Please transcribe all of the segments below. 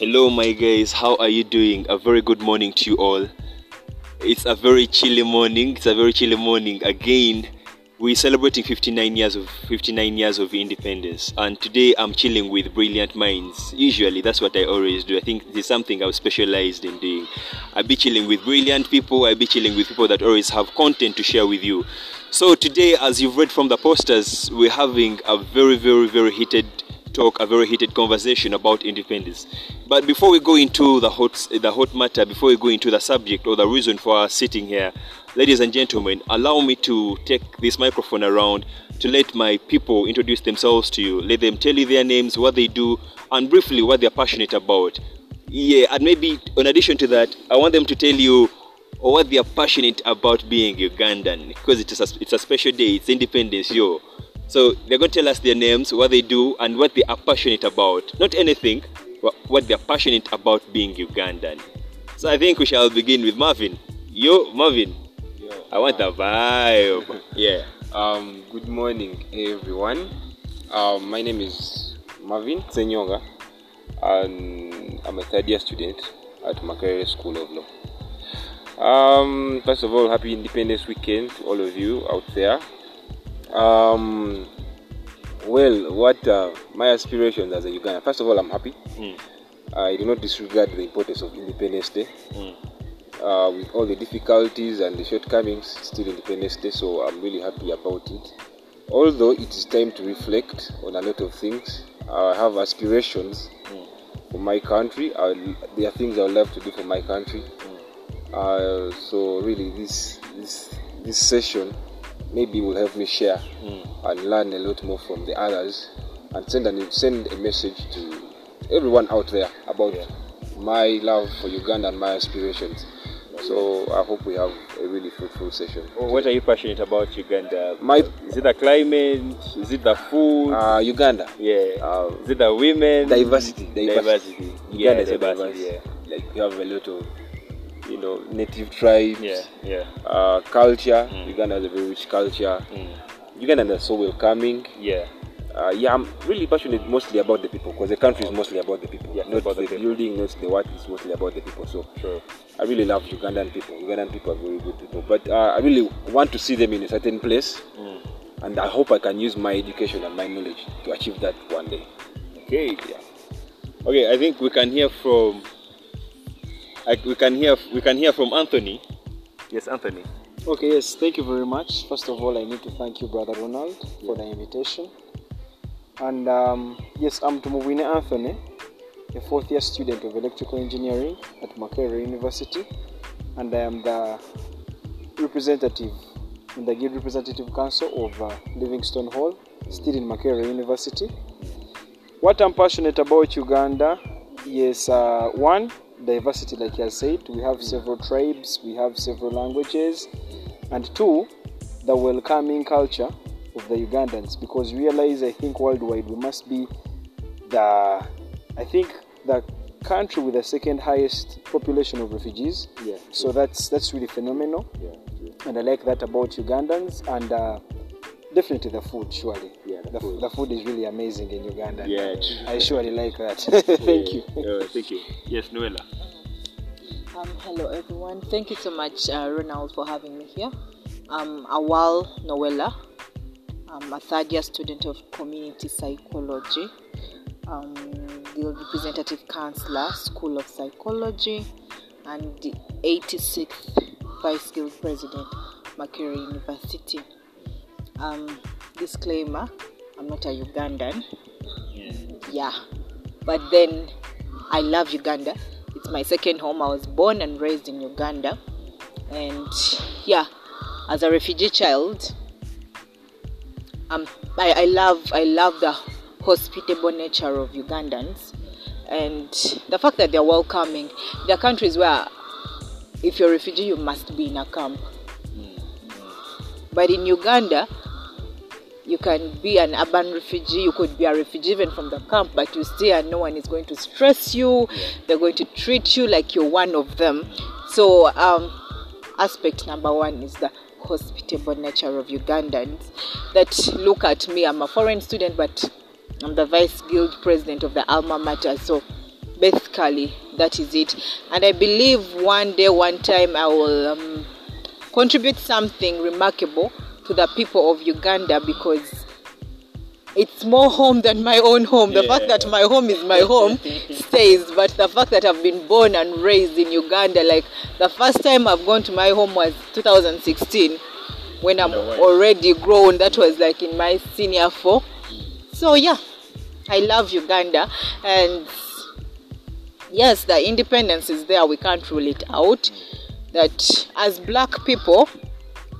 Hello, my guys. How are you doing? A very good morning to you all. It's a very chilly morning. It's a very chilly morning. Again, we're celebrating 59 years of 59 years of independence, and today I'm chilling with brilliant minds. Usually, that's what I always do. I think this is something I've specialized in doing. I be chilling with brilliant people. I be chilling with people that always have content to share with you. So today, as you've read from the posters, we're having a very, very, very heated talk, a very heated conversation about independence. But before we go into the hot, the hot matter, before we go into the subject or the reason for our sitting here, ladies and gentlemen, allow me to take this microphone around to let my people introduce themselves to you. Let them tell you their names, what they do, and briefly what they're passionate about. Yeah, and maybe in addition to that, I want them to tell you what they are passionate about being Ugandan because it's a, it's a special day, it's Independence, yo. So they're going to tell us their names, what they do, and what they are passionate about. Not anything, but what they're passionate about being Ugandan. So I think we shall begin with Marvin. Yo, Marvin. Yo, I want the vibe. Yeah. Um, good morning, everyone. Um, my name is Marvin Senyonga, and I'm a third year student at Makerere School of Law. Um, first of all, happy Independence Weekend to all of you out there. Um, well, what uh, my aspirations as a Ugandan? First of all, I'm happy. Mm. I do not disregard the importance of Independence Day. Mm. uh, with all the difficulties and the shortcomings, still Independence Day, so I'm really happy about it. Although it is time to reflect on a lot of things, I have aspirations Mm. for my country. I, there are things I would love to do for my country. Uh, so really, this this this session maybe will help me share Mm. and learn a lot more from the others, and send an send a message to everyone out there about Yeah. my love for Uganda and my aspirations. So I hope we have a really fruitful session. What are you passionate about, Uganda? My Is it the climate? Is it the food? uh, Uganda yeah. uh, Is it the women? diversity, diversity. Diversity. Uganda yeah, is a diversity. diverse. Like we have a lot of you know native tribes. Yeah. Yeah. Uh, culture. Mm. Uganda has a very rich culture. Yeah. Mm. Uganda is so welcoming. Yeah. Uh, yeah, I'm really passionate mostly about the people because the country is mostly about the people. Yeah, not about the, the building, not the what. It's mostly about the people. So Sure. I really love Ugandan people. Ugandan people are very good people. But uh, I really want to see them in a certain place, Mm. and I hope I can use my education and my knowledge to achieve that one day. Okay. Okay, I think we can hear from. I, we can hear. We can hear from Anthony. Yes, Anthony. Okay, yes, thank you very much. First of all, I need to thank you, Brother Ronald, for the invitation. And um, yes, I'm Tumubwine Anthony, a fourth year student of electrical engineering at Makerere University, and I am the representative in the Guild Representative Council of uh, Livingstone Hall, still in Makerere University. What I'm passionate about Uganda is uh, one, diversity, like I said. We have several tribes, we have several languages, and two, the welcoming culture of the Ugandans. Because realize, I think worldwide, we must be the, I think the country with the second highest population of refugees. Yeah. So that's that's really phenomenal, Yeah. yeah. and I like that about Ugandans, and uh, definitely the food, surely. Yeah, the The, food. the food is really amazing in Uganda. Yeah. I surely like that. Thank you. Uh, thank you. Yes, Noela. Um, hello everyone. Thank you so much, uh, Ronald, for having me here. I'm Awal Noella. I'm a third year student of community psychology, um, the Representative Counselor, School of Psychology, and the 86th Vice Guild President, Makerere University. Um, disclaimer I'm not a Ugandan. Yeah. But then I love Uganda. It's my second home. I was born and raised in Uganda. And yeah, as a refugee child, um, I, I love I love the hospitable nature of Ugandans and the fact that they're welcoming. There are countries where if you're a refugee you must be in a camp. But in Uganda, you can be an urban refugee, you could be a refugee even from the camp, but you stay and no one is going to stress you. They're going to treat you like you're one of them. So, um, aspect number one is the hospitable nature of Ugandans that look at me. I'm a foreign student, but I'm the vice guild president of the alma mater. So, basically that is it and i believe one day one time i will um, contribute something remarkable to the people of uganda because it's more home than my own home. The fact that my home is my home stays but the fact that i've been born and raised in uganda like the first time i've gone to my home was 2016 when i'm already grown. That was like in my senior four. So yeah i love uganda and yes the independence is there. We can't rule it out that as black people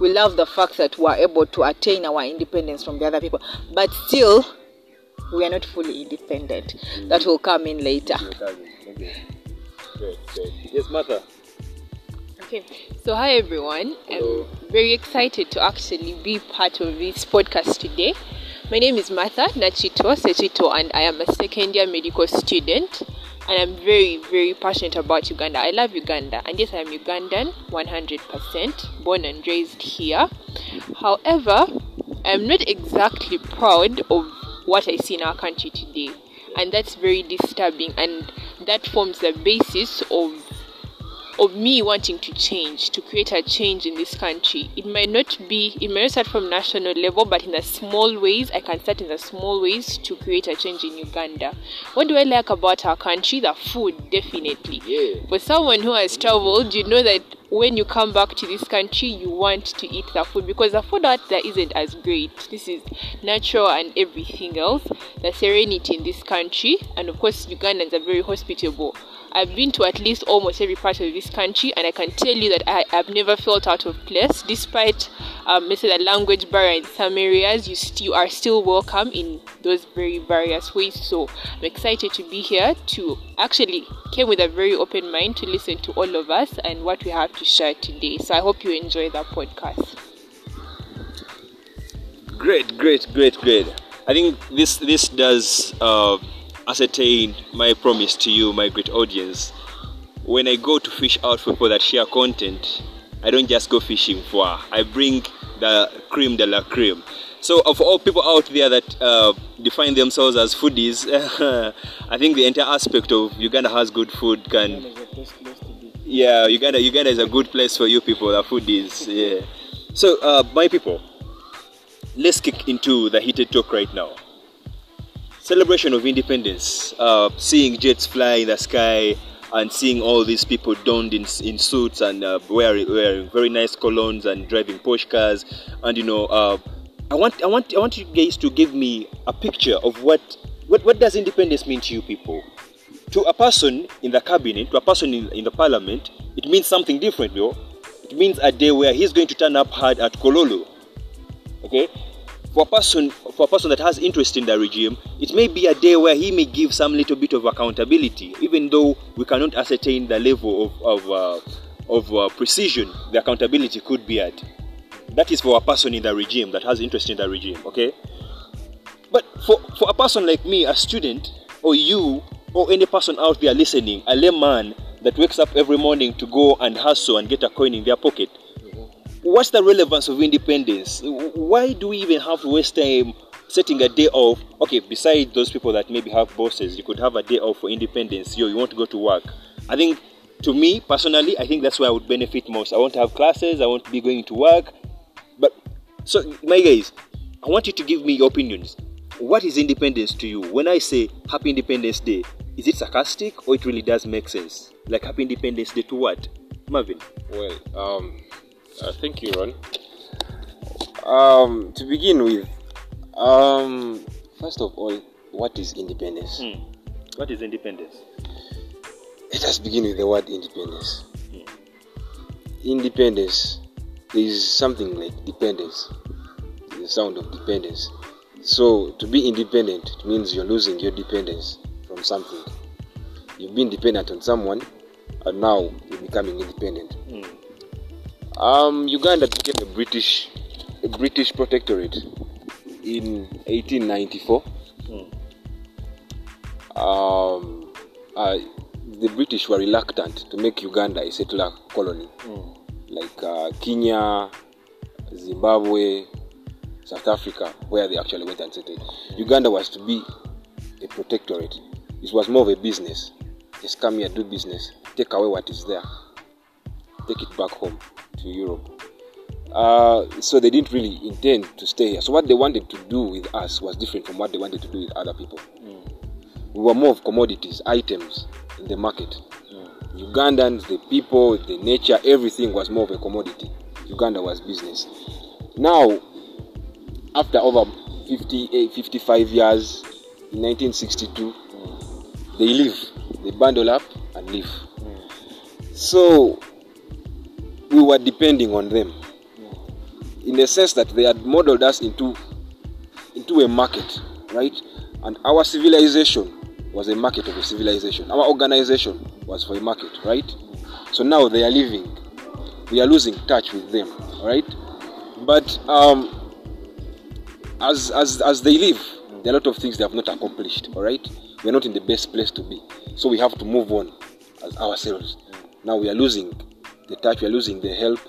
we love the fact that we're able to attain our independence from the other people but still we are not fully independent that will come in later Okay. Great, great. Yes, Martha. Okay, so hi everyone. I'm very excited to actually be part of this podcast today. My name is Martha Nachito Sechito, and I am a second year medical student. And I'm very, very passionate about Uganda. I love Uganda, and yes, I am Ugandan 100%, born and raised here. However, I'm not exactly proud of what I see in our country today, and that's very disturbing, and that forms the basis of of me wanting to change, to create a change in this country. It might not be, it might not start from national level, but in the small ways, I can start in the small ways to create a change in Uganda. What do I like about our country? The food, definitely. Yeah. For someone who has traveled, you know that when you come back to this country, you want to eat the food because the food out there isn't as great. This is natural and everything else. The serenity in this country, and of course, Ugandans are very hospitable. I've been to at least almost every part of this country, and I can tell you that I have never felt out of place, despite, um, let's say, the language barrier in some areas. You, st- you are still welcome in those very various ways. So I'm excited to be here to actually came with a very open mind to listen to all of us and what we have to share today. So I hope you enjoy that podcast. Great, great, great, great. I think this this does uh, ascertain my promise to you, my great audience. When I go to fish out for people that share content, I don't just go fishing for. I bring the cream de la cream. So, of all people out there that uh, define themselves as foodies, I think the entire aspect of Uganda has good food can Uganda is the best place to be. yeah, Uganda, Uganda is a good place for you people. The food is yeah. So, uh, my people, let's kick into the heated talk right now. Celebration of independence, uh, seeing jets fly in the sky, and seeing all these people donned in, in suits and uh, wearing, wearing very nice colognes and driving Porsche cars, and you know, uh, I want, I want, I want you guys to give me a picture of what, what, what does independence mean to you people to a person in the cabinet, to a person in, in the parliament, it means something different, bro. It means a day where he's going to turn up hard at Kololo. Okay? For a person for a person that has interest in the regime, it may be a day where he may give some little bit of accountability, even though we cannot ascertain the level of of, uh, of uh, precision the accountability could be at. That is for a person in the regime that has interest in the regime. Okay? But for, for a person like me, a student, or you, or any person out there listening, a layman that wakes up every morning to go and hustle and get a coin in their pocket, what's the relevance of independence? Why do we even have to waste time setting a day off? Okay, besides those people that maybe have bosses, you could have a day off for independence. Yo, you want to go to work. I think, to me personally, I think that's where I would benefit most. I want to have classes, I want to be going to work. But, so, my guys, I want you to give me your opinions. What is independence to you? When I say Happy Independence Day, is it sarcastic or it really does make sense? Like Happy Independence Day to what? Marvin. Well, um, uh, thank you, Ron. Um, to begin with, um, first of all, what is independence? Hmm. What is independence? Let us begin with the word independence. Independence is something like dependence, the sound of dependence. So, to be independent it means you're losing your dependence from something. You've been dependent on someone, and now you're becoming independent. Hmm. Um, Uganda became a British, a British protectorate in 1894. Um, uh, the British were reluctant to make Uganda a settler colony, like uh, Kenya, Zimbabwe, South Africa, where they actually went and settled. Uganda was to be a protectorate. It was more of a business. just come here, do business, take away what is there, take it back home to Europe. Uh, so they didn't really intend to stay here. So what they wanted to do with us was different from what they wanted to do with other people. Hmm. We were more of commodities, items in the market. Hmm. Ugandans, the people, the nature, everything was more of a commodity. Uganda was business. Now, after over 58, 55 years, in 1962, hmm. they leave. They bundle up and leave. So, we were depending on them in the sense that they had modeled us into into a market, right? And our civilization was a market of a civilization. Our organization was for a market, right? So now they are leaving. We are losing touch with them, right? But um, as as as they leave, there are a lot of things they have not accomplished, all right? We are not in the best place to be, so we have to move on as ourselves. Now we are losing the touch. We are losing the help,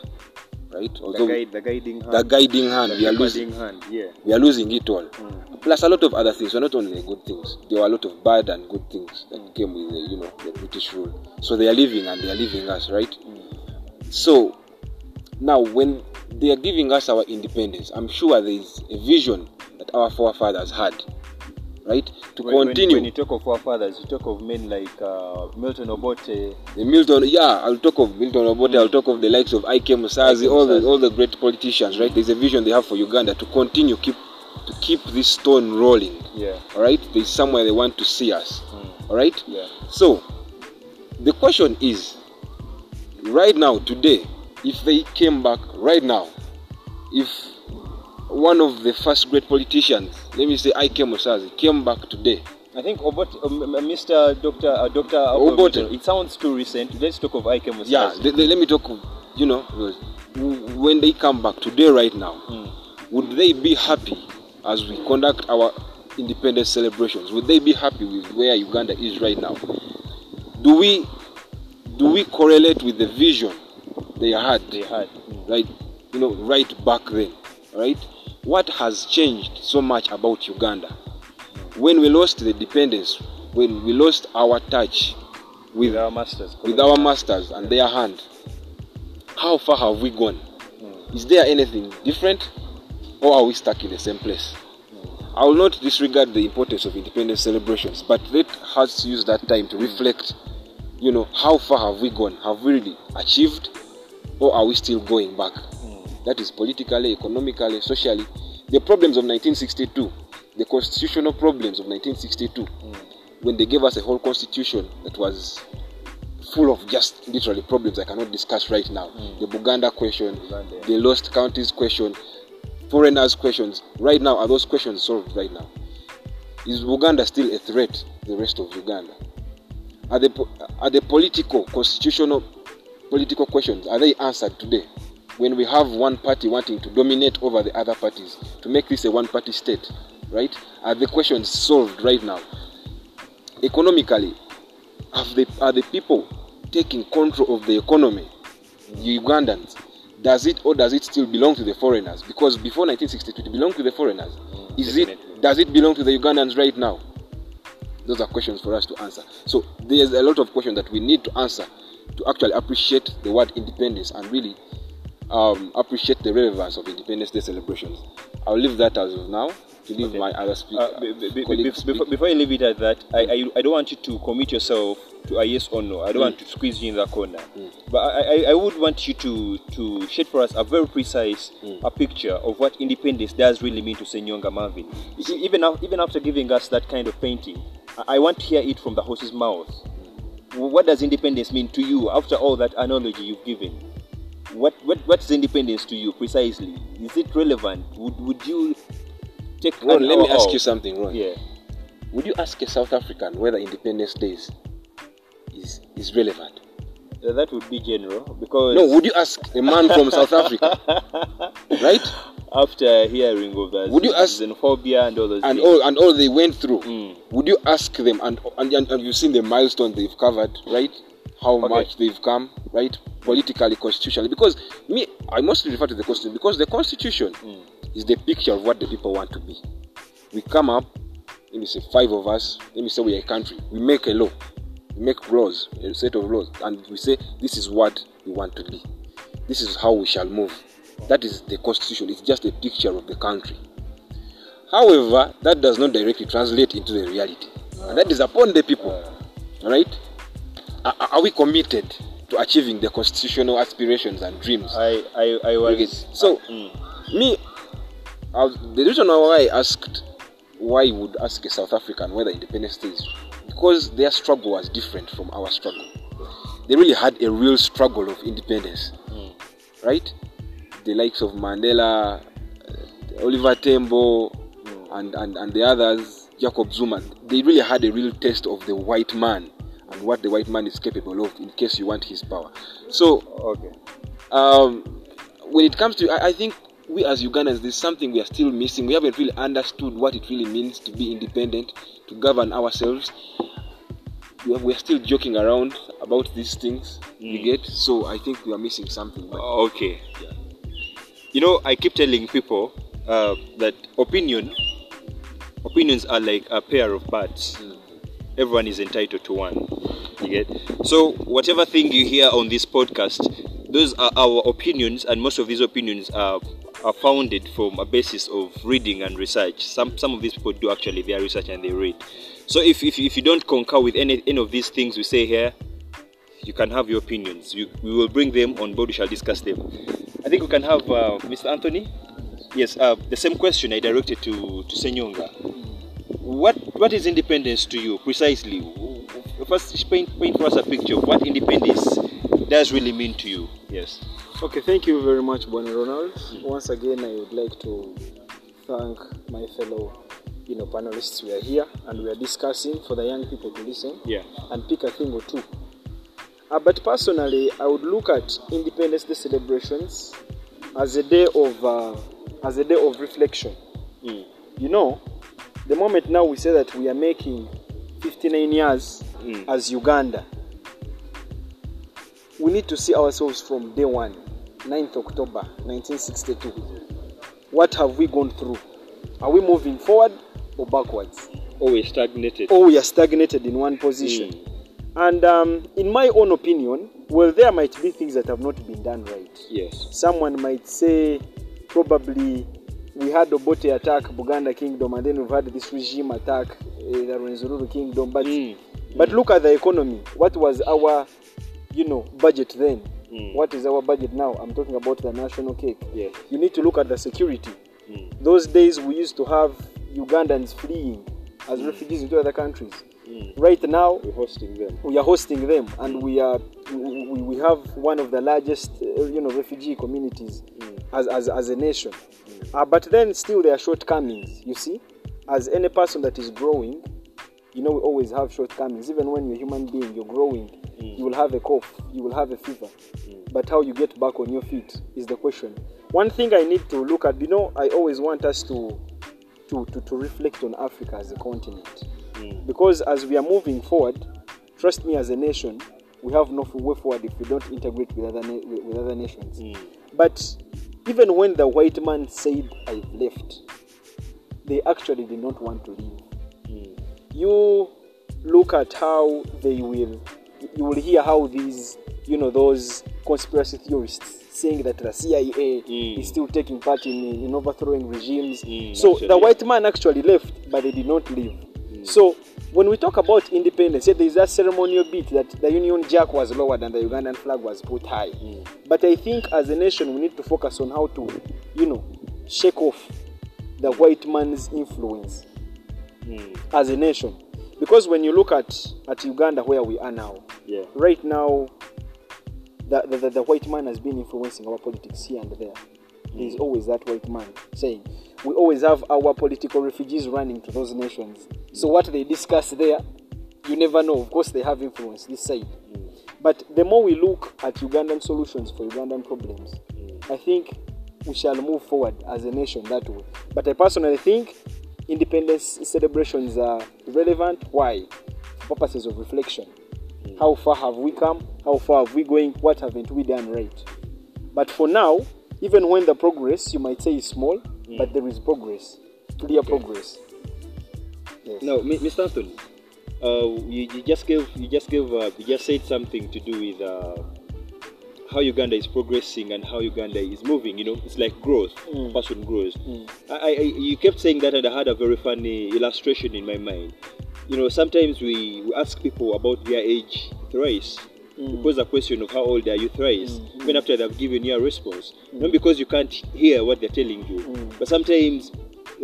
right? The, guide, the guiding hand. the guiding hand, The we are losing hand, yeah. we are losing it all. Mm. Plus a lot of other things. We're not only the good things. There were a lot of bad and good things that mm. came with the, you know the British rule. So they are leaving and they are leaving us, right? Mm. So now when they are giving us our independence, I'm sure there is a vision that our forefathers had, right? To When- continue. When, you talk of forefathers, you talk of men like uh, Milton Obote, the Milton, yeah, I'll talk of Milton Obote, I'll talk of the likes of Ike Musazi, all the all the great politicians, right? There's a vision they have for Uganda to continue keep to keep this stone rolling. yeah. all right there's somewhere they want to see us all right Yeah. so the question is right now today if they came back right now if one of the first great politicians let me say I.K. Musazi came back today I think Obote, um, uh, Mr. Dr. Uh, Dr. Obote, it sounds too recent. Let's talk of I.K. Musazi. yeah le- let me talk you know when they come back today right now would they be happy as we conduct our independence celebrations would they be happy with where uganda is right now do we do we correlate with the vision they had They had. right you know right back then right what has changed so much about uganda? When we lost the dependence when we lost our touch with With our masters. with our masters and their hand how far have we gone? Hmm. Is there anything different or are we stuck in the same place? Hmm. I will not disregard the importance of independence celebrations but let us use that time to hmm. reflect you know how far have we gone? Have we really achieved or are we still going back that is politically economically socially the problems of 1962 the constitutional problems of 1962 when they gave us a whole constitution that was full of just literally problems I cannot discuss right now. Mm. The Buganda question, Buganda. the lost counties question, foreigners questions. Right now, are those questions solved right now? Is Uganda still a threat to the rest of Uganda? Are the, are the political, constitutional, political questions, are they answered today? When we have one party wanting to dominate over the other parties, to make this a one-party state, right? Are the questions solved right now? Economically, have the, are the people taking control of the economy the ugandans? Does it or does it still belong to the foreigners? Because before 1962 it belonged to the foreigners. Is it does it belong to the ugandans right now? Those are questions for us to answer. So there's a lot of questions that we need to answer to actually appreciate the word independence and really um, appreciate the relevance of independence day celebrations i'll leave that as of now to leave Okay. my other Uh, uh colleagues before, before you leave it at that, I, I, I don't want you to commit yourself to a yes or no. I don't mm. want to squeeze you in the corner. Mm. But I, I, I would want you to, to shed for us a very precise mm. a picture of what independence does really mean to Senyonga Marvin. Even, even after giving us that kind of painting, I, I want to hear it from the horse's mouth. What does independence mean to you after all that analogy you've given? What, what what's independence to you precisely? Is it relevant? Would, would you take Ron, let me ask off? you something ron Yeah. would you ask a south african whether independence days is is relevant Uh, that would be general because No, would you ask a man from South Africa, right? after hearing of that, Would you ask- xenophobia and all those And things, all and all they went through, Mm. would you ask them? And and, and and you've seen the milestone they've covered, right? How Okay. much they've come, right? Politically, constitutionally. Because me, I mostly refer to the constitution because the constitution Mm. is the picture of what the people want to be. We come up, let me say five of us. Let me say we are a country. We make a law, we make laws, a set of laws, and we say this is what we want to be. This is how we shall move. That is the constitution. It's just a picture of the country. However, that does not directly translate into the reality, and that is upon the people. Right? Are, are we committed to achieving the constitutional aspirations and dreams? I, I, I was. So, Mm. me, I was, the reason why I asked why you would ask a South African whether independence is because their struggle was different from our struggle. They really had a real struggle of independence, Mm. right? The likes of Mandela, uh, Oliver Tambo, and, and, and the others, Jacob Zuma, they really had a real taste of the white man and what the white man is capable of in case you want his power. So, Okay. um, when it comes to, I, I think we as Ugandans, there's something we are still missing. We haven't really understood what it really means to be independent, to govern ourselves. We are, we are still joking around about these things. You Mm. get? So I think we are missing something. But Okay. You know, I keep telling people uh, that opinion, opinions are like a pair of birds. Everyone is entitled to one. You get? So whatever thing you hear on this podcast, those are our opinions, and most of these opinions are are founded from a basis of reading and research. Some some of these people do actually their research and they read. So if if, if you don't concur with any any of these things we say here, you can have your opinions. You, we will bring them on board. We shall discuss them. I think we can have uh, Mr. Anthony. Yes, uh, the same question I directed to to Senyonga. What what is independence to you precisely? First, paint paint for us a picture of what independence does really mean to you. Yes. Okay, thank you very much, Bonnie Ronald. Once again, I would like to thank my fellow, you know, panelists. We are here and we are discussing for the young people to listen Yeah. and pick a thing or two. Uh, but personally, I would look at Independence Day celebrations as a day of uh, as a day of reflection. Mm. You know, the moment now we say that we are making 59 years Mm. as Uganda, we need to see ourselves from day one, 9th October 1962. What have we gone through? Are we moving forward or backwards? Always stagnated. Or we are stagnated in one position? And um, in my own opinion, well, there might be things that have not been done right. Yes. Someone might say probably we had Obote attack Buganda Kingdom and then we've had this regime attack uh, the Rwenzururu Kingdom. But Mm. but mm. look at the economy. What was our you know budget then? Mm. What is our budget now? I'm talking about the national cake. Yeah. You need to look at the security. Mm. Those days we used to have Ugandans fleeing as refugees into other countries. Mm. Right now We're hosting them. we are hosting them and we are we, we have one of the largest uh, you know refugee communities as, as, as a nation uh, but then still there are shortcomings you see. As any person that is growing you know we always have shortcomings. Even when you're a human being you're growing you will have a cough you will have a fever. But how you get back on your feet is the question. One thing i need to look at you know i always want us to to, to, to reflect on africa as a continent. Mm. because as we are moving forward, trust me, as a nation, we have no way forward if we don't integrate with other na- with with other nations. Mm. But even when the white man said, "I've left," they actually did not want to leave. Mm. You look at how they will. You will hear how these, you know, those conspiracy theorists saying that the CIA Mm. is still taking part in, in overthrowing regimes. Mm, so actually, the white man actually left, but they did not leave. So when we talk about independence, yeah, there is that ceremonial bit that the Union Jack was lowered and the Ugandan flag was put high. Mm. But I think as a nation, we need to focus on how to, you know, shake off the white man's influence Mm. as a nation. Because when you look at, at Uganda, where we are now, Yeah. right now, the, the, the, the white man has been influencing our politics here and there. There's always that white man saying, we always have our political refugees running to those nations. So what they discuss there, you never know. Of course, they have influence this side. But the more we look at Ugandan solutions for Ugandan problems, I think we shall move forward as a nation that way. But I personally think independence celebrations are relevant. Why? For purposes of reflection. How far have we come? How far have we going? What haven't we done right? But for now, even when the progress you might say is small, but there is progress, clear progress. Yes. Now, Mr. Anthony, uh, you, you just gave you just gave uh, you just said something to do with uh, how Uganda is progressing and how Uganda is moving. You know, it's like growth, Mm. person grows. Mm. I, I, you kept saying that, and I had a very funny illustration in my mind. You know, sometimes we, we ask people about their age thrice. We Mm. pose a question of how old are you thrice, Mm, even after they've given you a response. Not because you can't hear what they're telling you, Mm. but sometimes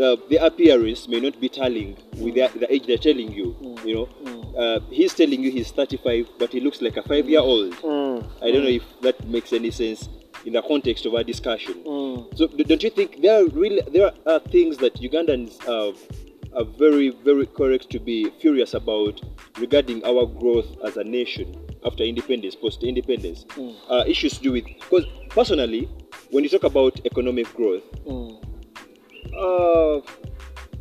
uh, the appearance may not be telling with the, the age they're telling you. You know, Mm. uh, he's telling you he's 35, but he looks like a five-year-old. Mm. I don't know if that makes any sense in the context of our discussion. Mm. So don't you think there are really there are things that Ugandans uh, are very very correct to be furious about regarding our growth as a nation after independence, post independence? Mm. Uh, issues to do with because personally, when you talk about economic growth, Mm. uh,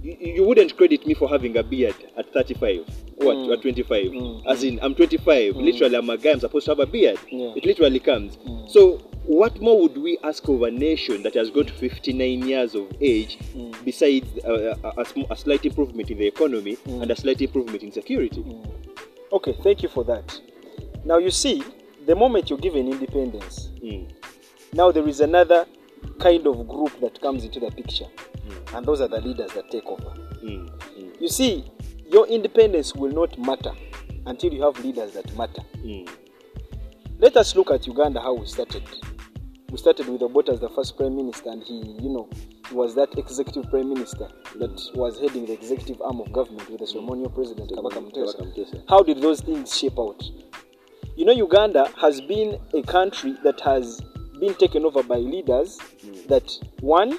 you, you wouldn't credit me for having a beard at 35 or at- Mm. at 25. Mm. As in, I'm 25. Literally, I'm a guy. I'm supposed to have a beard. Yeah. It literally comes. Mm. So, what more would we ask of a nation that has got 59 years of age, Mm. besides uh, a, a, a slight improvement in the economy Mm. and a slight improvement in security? Okay, thank you for that. Now you see, the moment you're given independence, Mm. now there is another kind of group that comes into the picture, and those are the leaders that take over. Mm. Mm. You see, your independence will not matter until you have leaders that matter. Mm. Let us look at Uganda how we started. We started with Obote as the first prime minister, and he, you know, was that executive prime minister that was heading the executive arm of government with the ceremonial president Kabaka Mutesa. How did those things shape out? You know, Uganda has been a country that has been taken over by leaders mm. that, one,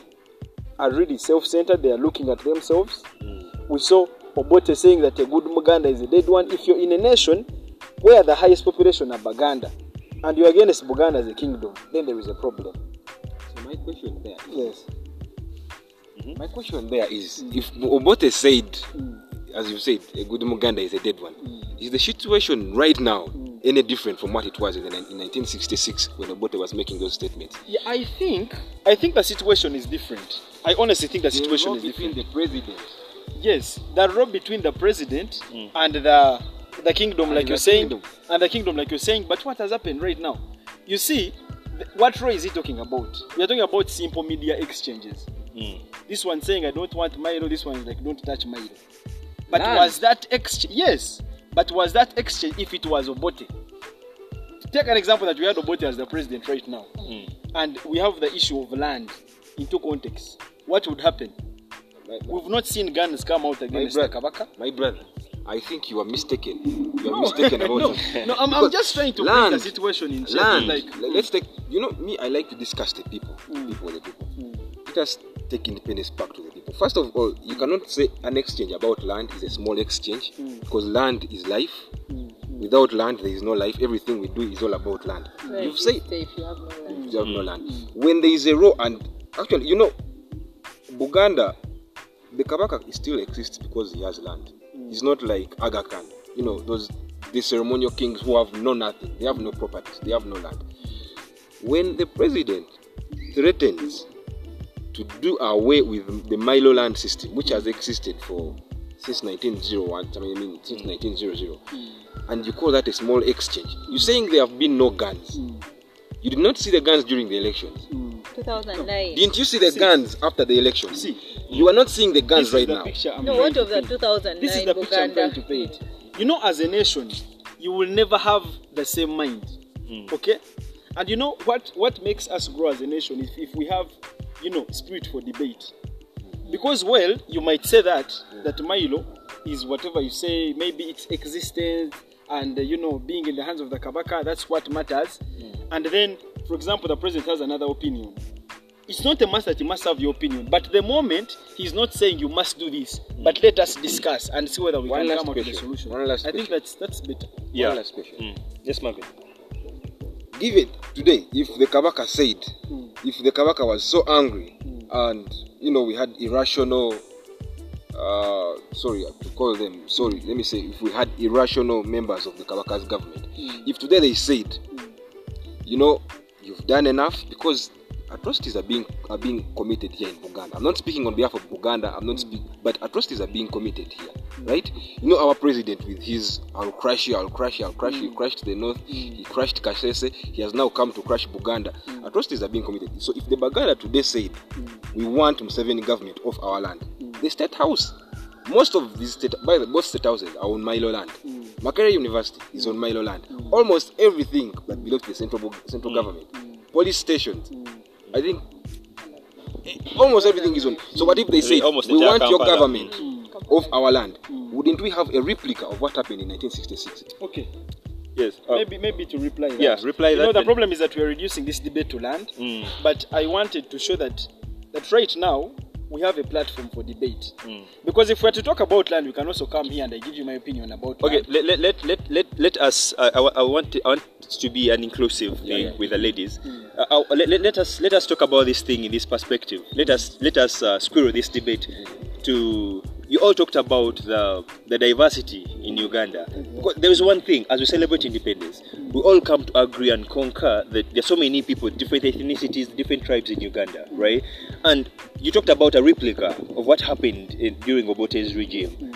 are really self centered, they are looking at themselves. Mm. We saw Obote saying that a good Muganda is a dead one. If you're in a nation where the highest population are Baganda and you're against Buganda as a kingdom, then there is a problem. So my question there, Yes. Mm-hmm. my question there is, if Obote said, mm. As you said, a good Muganda is a dead one, is the situation right now any different from what it was in, the, in 1966 when Obote was making those statements? Yeah, I think I think the situation is different. I honestly think the situation is between different. the president Yes, the role between the president and the the kingdom, like And you're the saying, and the kingdom, like you're saying. But what has happened right now? You see, th- what role is he talking about? We are talking about simple media exchanges. Mm. This one saying, "I don't want Mailo." This one is like, "Don't touch Mailo." But Land. was that exchange? Yes, but was that exchange if it was Obote? Take an example that we had Obote as the president right now, Mm. and we have the issue of land In into context. What would happen? We've not seen guns come out against the brother. Kabaka. my brother, I think you are mistaken. You are mistaken about no, it. no, I'm, I'm just trying to land- the situation in land. Like, let's take. You know, me. I like to discuss the people. Mm. People, the people. Let us take independence back to. First of all, you cannot say an exchange about land is a small exchange Mm. because land is life. Mm. Without land, there is no life. Everything we do is all about land. Where You've said you if you have no land? you have no land. Mm. When there is a row, and actually, you know, Buganda, the Kabaka still exists because he has land. Mm. It's not like Aga Khan, you know, those the ceremonial kings who have no nothing, they have no properties, they have no land. When the president threatens to do away with the Mailo land system, which has existed for since 1901, I mean, I mean since hmm. 1900, hmm. and you call that a small exchange, you're saying there have been no guns. Hmm. You did not see the guns during the elections. 2009. Didn't you see the guns after the elections? See, You are not seeing the guns this right is the now. picture I'm No, trying what of the 2009 This is the picture I'm trying to Buganda? paint. You know, as a nation, you will never have the same mind. Okay? And you know what, what makes us grow as a nation if, if we have, you know, spirit for debate. Because, well, you might say that, that Mailo is whatever you say, maybe its existence and, uh, you know, being in the hands of the Kabaka, that's what matters. And then, for example, the president has another opinion. It's not a must that you must have your opinion, but the moment he's not saying you must do this, but let us discuss and see whether we One can last come up with a solution. One last I think that's that's better. Yeah. One last question. Mm. Yes, Marvin. Give it today. If the Kabaka said, Mm. if the Kabaka was so angry, and you know we had irrational, uh, sorry to call them, sorry, let me say, if we had irrational members of the Kabaka's government, if today they said, you know, you've done enough because atrocities are being are being committed here in Buganda. I'm not speaking on behalf of Buganda. I'm not speaking, but atrocities are being committed here, right? You know our president with his "I'll crush you, I'll crush you, I'll crush you." He mm. crushed the north. Mm. He crushed Kasese. He has now come to crush Buganda. Mm. Atrocities are being committed. So if the Baganda today said we want Museveni government off our land, the state house, most of these state, by the both state houses are on Mailo land. Makerere University is on Mailo land. Almost everything that belongs to the central central government, police stations. I think eh, almost everything is on. So what if they say Almost we want your government of our land? Wouldn't we have a replica of what happened in 1966? Okay. Yes. uh, maybe maybe to reply that. Yeah, reply you that know the problem is that we are reducing this debate to land Mm. but i wanted to show that that right now we have a platform for debate Mm. because if we're to talk about land we can also come here and i give you my opinion about Okay, land. let, let, let, let, let, let us. I, I, I want to, I want to be an inclusive yeah, yeah. with the ladies. Uh, uh, let, let, us let us talk about this thing in this perspective. Let us let us uh, squirrel this debate to. You all talked about the the diversity in Uganda. Because there is one thing as we celebrate independence, we all come to agree and concur that there are so many people, different ethnicities, different tribes in Uganda, right? And you talked about a replica of what happened in, during Obote's regime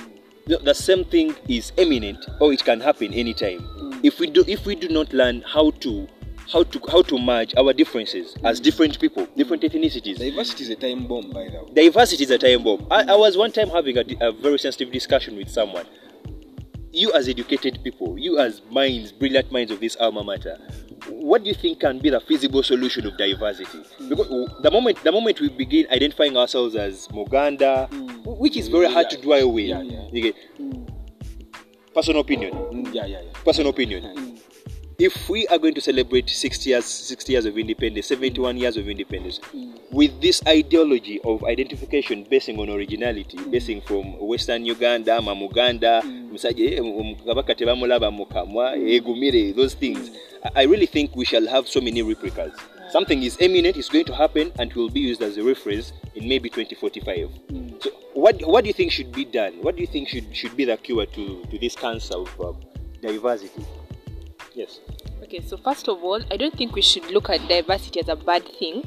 the, the same thing is imminent or it can happen anytime mm. if we do if we do not learn how to how to how to merge our differences as different people different ethnicities. Diversity is a time bomb, by the way. diversity is a time bomb. I, I was one time having a, a very sensitive discussion with someone. You as educated people you as minds brilliant minds of this alma mater what do you think can be the feasible solution of diversity? Because the moment the moment we begin identifying ourselves as moganda mm. which is very hard to do away Yeah, yeah. you get mm. personal opinion. Mm, Yeah, yeah, yeah. personal opinion mm. If we are going to celebrate 60 years 60 years of independence 71 years of independence mm. with this ideology of identification basing on originality mm. basing from western uganda mamuganda musajja mm. eh, mu- kabaka tebamulaba mukamwa egumire eh, those things. I- i really think we shall have so many replicas. Something is imminent it's going to happen and will be used as a reference in maybe 2045 so what, what do you think should be done? What do you think should, should be the cure to, to this cancer of uh, diversity yes Okay, so first of all, I don't think we should look at diversity as a bad thing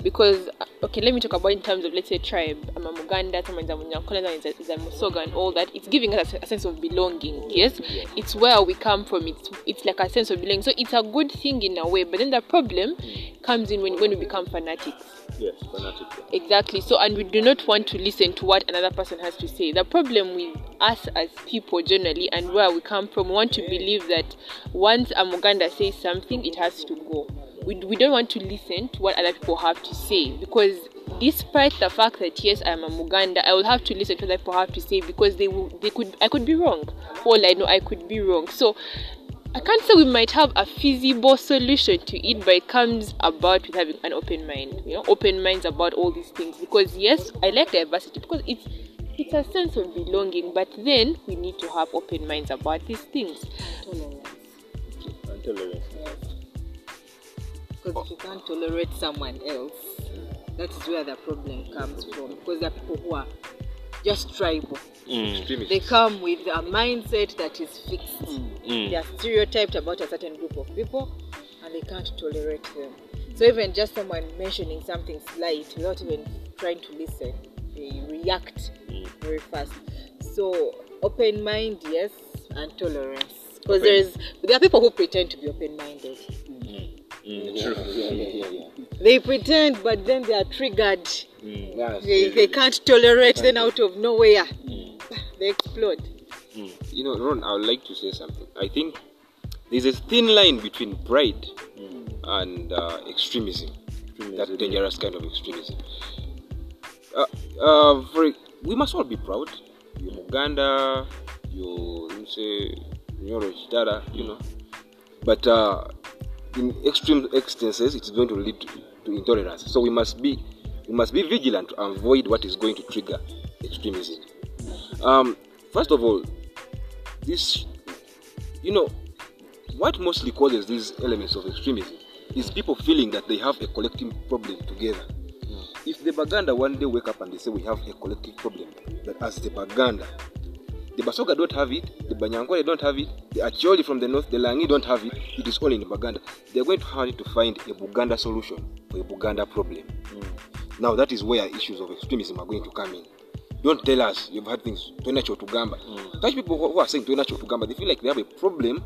because, uh, okay, let me talk about in terms of, let's say, tribe. I'm a Muganda, someone is a Munyakola, is a, is a Musoga, and all that. It's giving us a, a sense of belonging, yes? It's where we come from, it's, it's like a sense of belonging. So it's a good thing in a way, but then the problem comes in when, when we become fanatics. Yes, fanatic. Exactly. So, and we do not want to listen to what another person has to say. The problem with us as people generally and where we come from, we want to believe that once a Muganda says something, it has to go. We, we don't want to listen to what other people have to say because despite the fact that yes, I'm a Muganda, I will have to listen to what people have to say because they will, they could, I could be wrong. All I know, I could be wrong. So, I can't say we might have a feasible solution to it, but it comes about with having an open mind, you know, open minds about all these things. Because yes, I like diversity because it's it's a sense of belonging, but then we need to have open minds about these things. And tolerance. Because if you can't tolerate someone else, that is where the problem comes from. Because there are people who are just tribal. Mm. They come with a mindset that is fixed. Mm. They are stereotyped about a certain group of people and they can't tolerate them. So even just someone mentioning something slight without even trying to listen, they react very fast. So open mind, yes, and tolerance. Because there is there are people who pretend to be open minded. Mm. True. Yeah, yeah, yeah, yeah. They pretend but then they are triggered. Mm. Yes, They, they can't tolerate then out of nowhere. They explode. You know, Ron, I would like to say something. I think there's a thin line between pride and uh, extremism. That dangerous kind of extremism. Uh, uh, for, we must all be proud. You're Muganda, you're, you say, Chitara, you know. But uh, in extreme instances, it's going to lead to, to intolerance. So we must be we must be vigilant to avoid what is going to trigger extremism. Um, first of all, this, you know, what mostly causes these elements of extremism is people feeling that they have a collective problem together. If the Baganda one day wake up and they say we have a collective problem, that as the Baganda, the Basoga don't have it, the Banyankole don't have it, the Acholi from the north, the Langi don't have it, it is all in Buganda. They're going to have to find a Buganda solution for a Buganda problem. Now that is where issues of extremism are going to come in. Don't tell us you've had things Toina Chotugamba. Such people who are saying Toina Chotugamba, they feel like they have a problem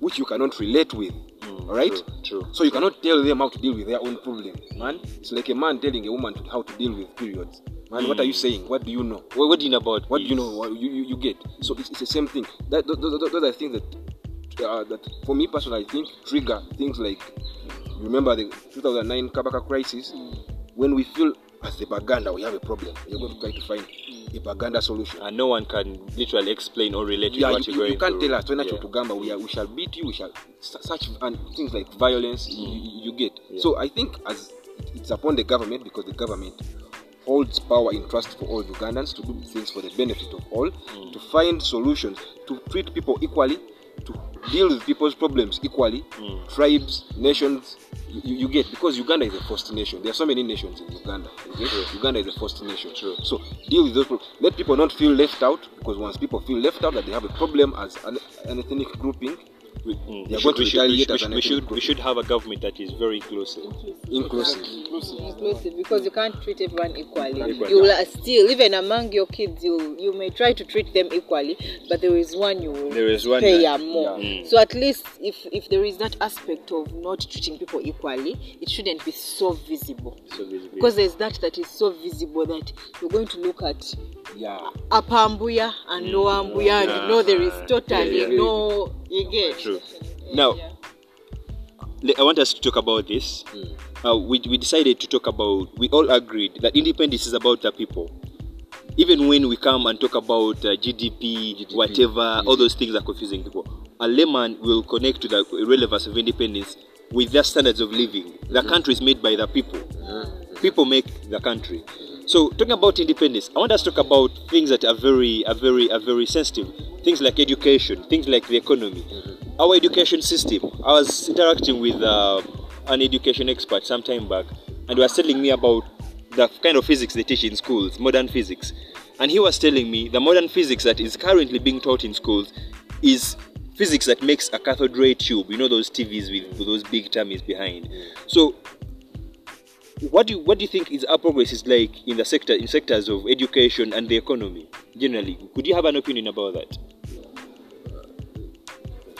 which you cannot relate with. Mm, alright? True. So you cannot tell them how to deal with their own problem. Man, it's like a man telling a woman to, how to deal with periods. Man, what are you mm. saying? What do you know? What, what do you know about What do you know? You, you, you get? So it's, it's the same thing. That those, those, those are things that uh, that for me personally, I think trigger things like you remember the 2009 Kabaka crisis mm. when we feel as the Baganda we have a problem. You're going to try to find a Baganda solution. And no one can literally explain or relate to Yeah, what you, you're you, you can't through. tell us when Yeah. yeah. Tugamba we, are, we shall beat you, we shall such and things like violence you, mm. you, you get. So I think as it's upon the government because the government holds power in trust for all Ugandans to do things for the benefit of all, mm. to find solutions, to treat people equally, to deal with people's problems equally, mm. tribes, nations. You, you- get because Uganda is a first nation. There are so many nations in Uganda. Get? Uganda is a first nation. So deal with those. Problems. Let people not feel left out because once people feel left out, that they have a problem as an, an ethnic grouping, We, mm, we should, we, should, we, should, we, should, we, should, we group. should have a government that is very inclusive. inclusive. inclusive because you can't treat everyone equally. Equally. You will uh, still, even among your kids, you you may try to treat them equally, but there is one you will There is one pay that- more. yeah. Mm. So at least if if there is that aspect of not treating people equally, it shouldn't be so visible. So basically, Because there's that that is so visible that you're going to look at Yeah. apambuya and lower Ambuya, and you know there is totally Yeah, yeah. no you get. True. Now, I want us to talk about this. Uh, we, we decided to talk about, we all agreed that independence is about the people. Even when we come and talk about uh, GDP, whatever, all those things are confusing people. A layman will connect to the relevance of independence with their standards of living. The country is made by the people. People make the country. So, talking about independence, I want us to talk about things that are very, are very, are very sensitive. Things like education, things like the economy, our education system. I was interacting with uh, an education expert some time back, and he was telling me about the kind of physics they teach in schools, modern physics. And he was telling me the modern physics that is currently being taught in schools is physics that makes a cathode ray tube. You know those TVs with, with those big tummies behind. So what do you, what do you think is our progress is like in the sector in sectors of education and the economy generally? Could you have an opinion about that?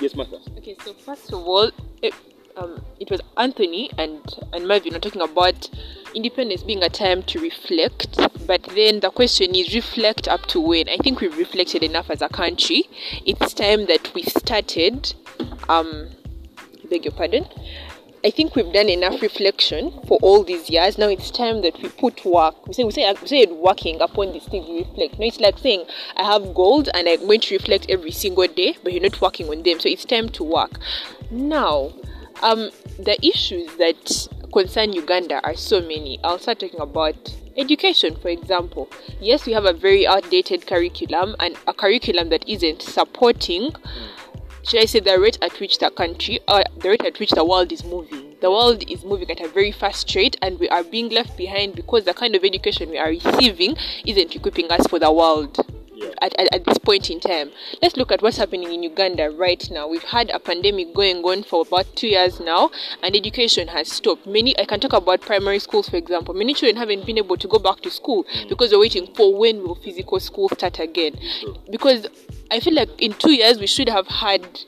Yes, Martha. Okay, so first of all, it, um, it was Anthony and and Marvin were talking about independence being a time to reflect. But then the question is, reflect up to when? I think we've reflected enough as a country. It's time that we started. Um, beg your pardon. I think we've done enough reflection for all these years. Now it's time that we put work. We say we say we say working upon these things. We reflect. No, it's like saying I have goals and I'm going to reflect every single day, but you're not working on them. So it's time to work. Now, um, the issues that concern Uganda are so many. I'll start talking about education, for example. Yes, we have a very outdated curriculum and a curriculum that isn't supporting should I say the rate at which the country or the rate at which the world is moving. The world is moving at a very fast rate and we are being left behind because the kind of education we are receiving isn't equipping us for the world. At, at, at this point in time, let's look at what's happening in Uganda right now. We've had a pandemic going on for about two years now, and education has stopped. Many, I can talk about primary schools, for example. Many children haven't been able to go back to school mm. because they're waiting for when will physical school start again. Because I feel like in two years we should have had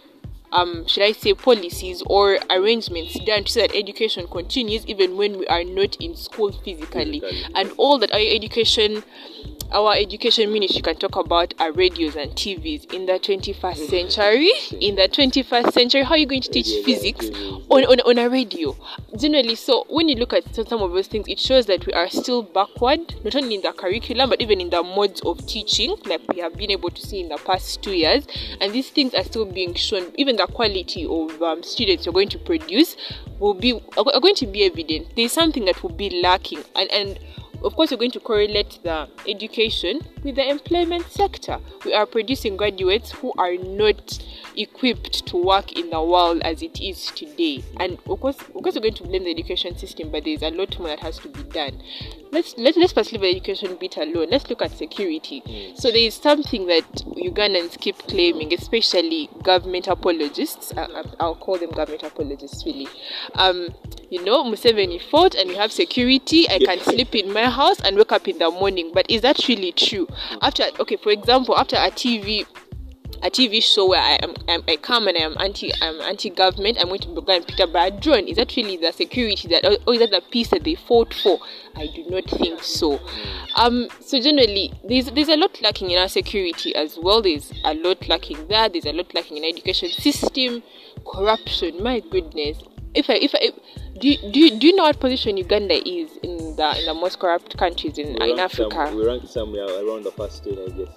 um, should I say, policies or arrangements done so that education continues even when we are not in school physically. And all that our education, our education ministry can talk about are radios and TVs in the 21st century. In the 21st century, how are you going to teach physics on, on, on a radio? Generally, so when you look at some of those things, it shows that we are still backward, not only in the curriculum, but even in the modes of teaching, like we have been able to see in the past two years. And these things are still being shown. Even the quality of um, students you're going to produce will be are, going to be evident. There's something that will be lacking, and and of course, you're going to correlate the education with the employment sector. We are producing graduates who are not equipped to work in the world as it is today. And of course, of course, we're going to blame the education system, but there's a lot more that has to be done. Let's let, let's first leave the education bit alone. Let's look at security. So there is something that Ugandans keep claiming, especially government apologists. I, I- I'll call them government apologists, really. Um, you know, Museveni fought and we have security. I can sleep in my house and wake up in the morning. But is that really true? After, okay, for example, after a TV a TV show where I am I'm, I come and I am anti I'm anti-government. I'm going to be going picked up by a drone. Is that really the security that, or, is that the peace that they fought for? I do not think so. Um, so generally, there's there's a lot lacking in our security as well. There's a lot lacking there. There's a lot lacking in education system, corruption. My goodness. If I if I do you, do you, do you know what position Uganda is in the in the most corrupt countries in, in rank some- Africa? we rank somewhere around the first 10, I guess.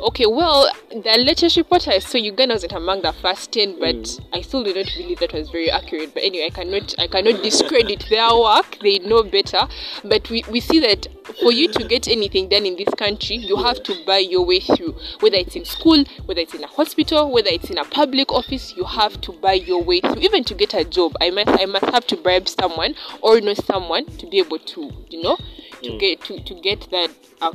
Okay, well, the latest report I saw Uganda wasn't among the first ten, but mm. I still do not believe that was very accurate. But anyway, I cannot I cannot discredit their work. They know better. But we, we see that for you to get anything done in this country, you have to buy your way through. Whether it's in school, whether it's in a hospital, whether it's in a public office, you have to buy your way through. Even to get a job, I must I must have to bribe someone or know someone to be able to you know to mm. get to, to get that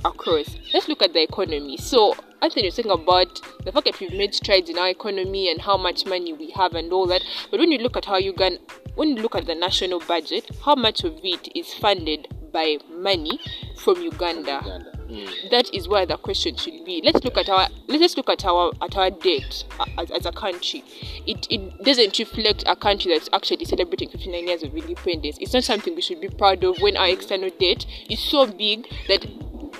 across. Let's look at the economy. So Anthony was saying about the fact that we've made strides in our economy and how much money we have and all that. But when you look at how you can when you look at the national budget, how much of it is funded by money from Uganda? That is where the question should be. Let's look at our let's look at our at our debt uh, as, as a country. It it doesn't reflect a country that's actually celebrating 59 years of independence. It's not something we should be proud of when our external debt is so big that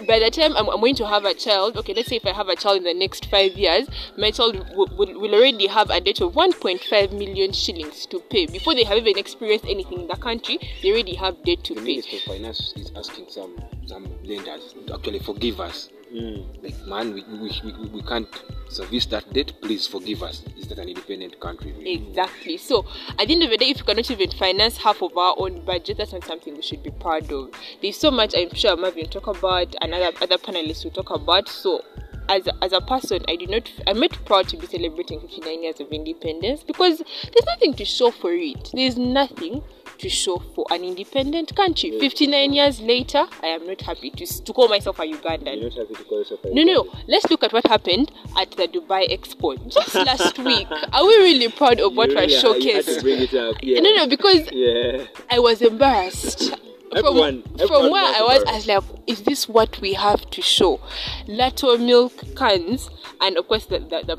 by the time I'm, I'm going to have a child, okay, let's say if I have a child in the next five years, my child will, will, will already have a debt of 1.5 million shillings to pay. Before they have even experienced anything in the country, they already have debt to The pay. Minister of Finance is asking some some lenders to actually forgive us. Mm. Like, man, we, we, we, we can't service that debt. Please forgive us. Is that an independent country? really? Exactly. So at the end of the day, if we cannot even finance half of our own budget, that's not something we should be proud of. There's so much I'm sure Marvin will talk about, and other other panelists will talk about. So as a, as a person, I do not I'm not proud to be celebrating 59 years of independence because there's nothing to show for it. There's nothing to show for an independent country. 59 years later, I am not happy to to call myself a Ugandan. You're not happy to call yourself a No, no, no. Let's look at what happened at the Dubai Expo just last week. Are we really proud of what You was really- to showcased? bring it up, yeah. No, no, because Yeah. I was embarrassed. Everyone- from, everyone from where I was, I was like, is this what we have to show? Lato milk cans, and of course, the, the, the,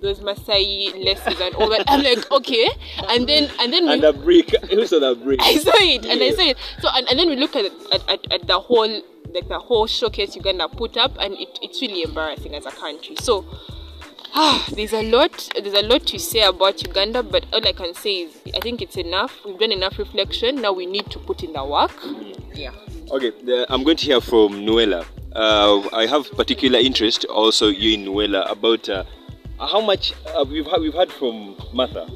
those Masai laces and all that. I'm like, okay. And then, and then we, And the brick. Who saw the brick? I saw it, and I saw it. So, and, and then we look at, at, at, at the whole, like the whole showcase Uganda put up, and it, it's really embarrassing as a country. So, ah, there's a lot, there's a lot to say about Uganda, but all I can say is, I think it's enough. We've done enough reflection. Now we need to put in the work. Yeah. Okay, the, I'm going to hear from Nuela. Uh, I have particular interest, also you in Nuela, about uh, how much uh, we've, we've heard from Martha.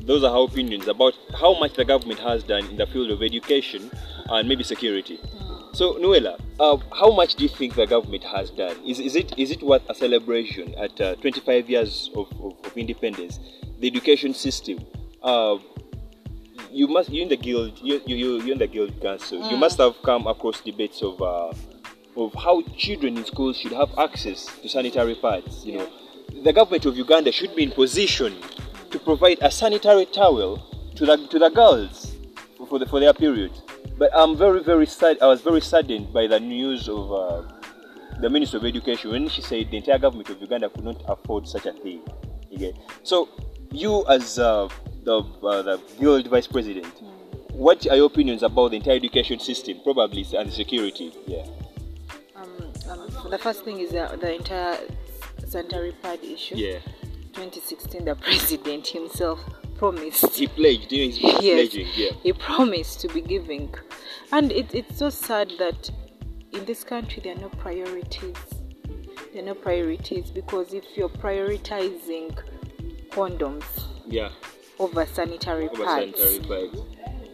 Those are her opinions about how much the government has done in the field of education and maybe security. So, Nuela, uh, how much do you think the government has done? Is, is, it, is it worth a celebration at uh, 25 years of, of, of independence? The education system, uh, you must you in the guild you you you in the guild council you must have come across debates of uh, of how children in schools should have access to sanitary pads you know the government of uganda should be in position to provide a sanitary towel to the to the girls for, the for their period but i'm very very sad i was very saddened by the news of uh, the Minister of Education when she said the entire government of Uganda could not afford such a thing. Okay. So, you as uh, the uh, the guild vice president, what are your opinions about the entire education system, probably and the security? Yeah. Um, um, the first thing is uh, the entire sanitary pad issue. Yeah. 2016, the president himself promised. He pledged. You know, he's Yes. pledging. Yeah. He promised to be giving. And it, it's so sad that in this country there are no priorities. There are no priorities because if you're prioritizing condoms Yeah. over sanitary Over pads, sanitary pads.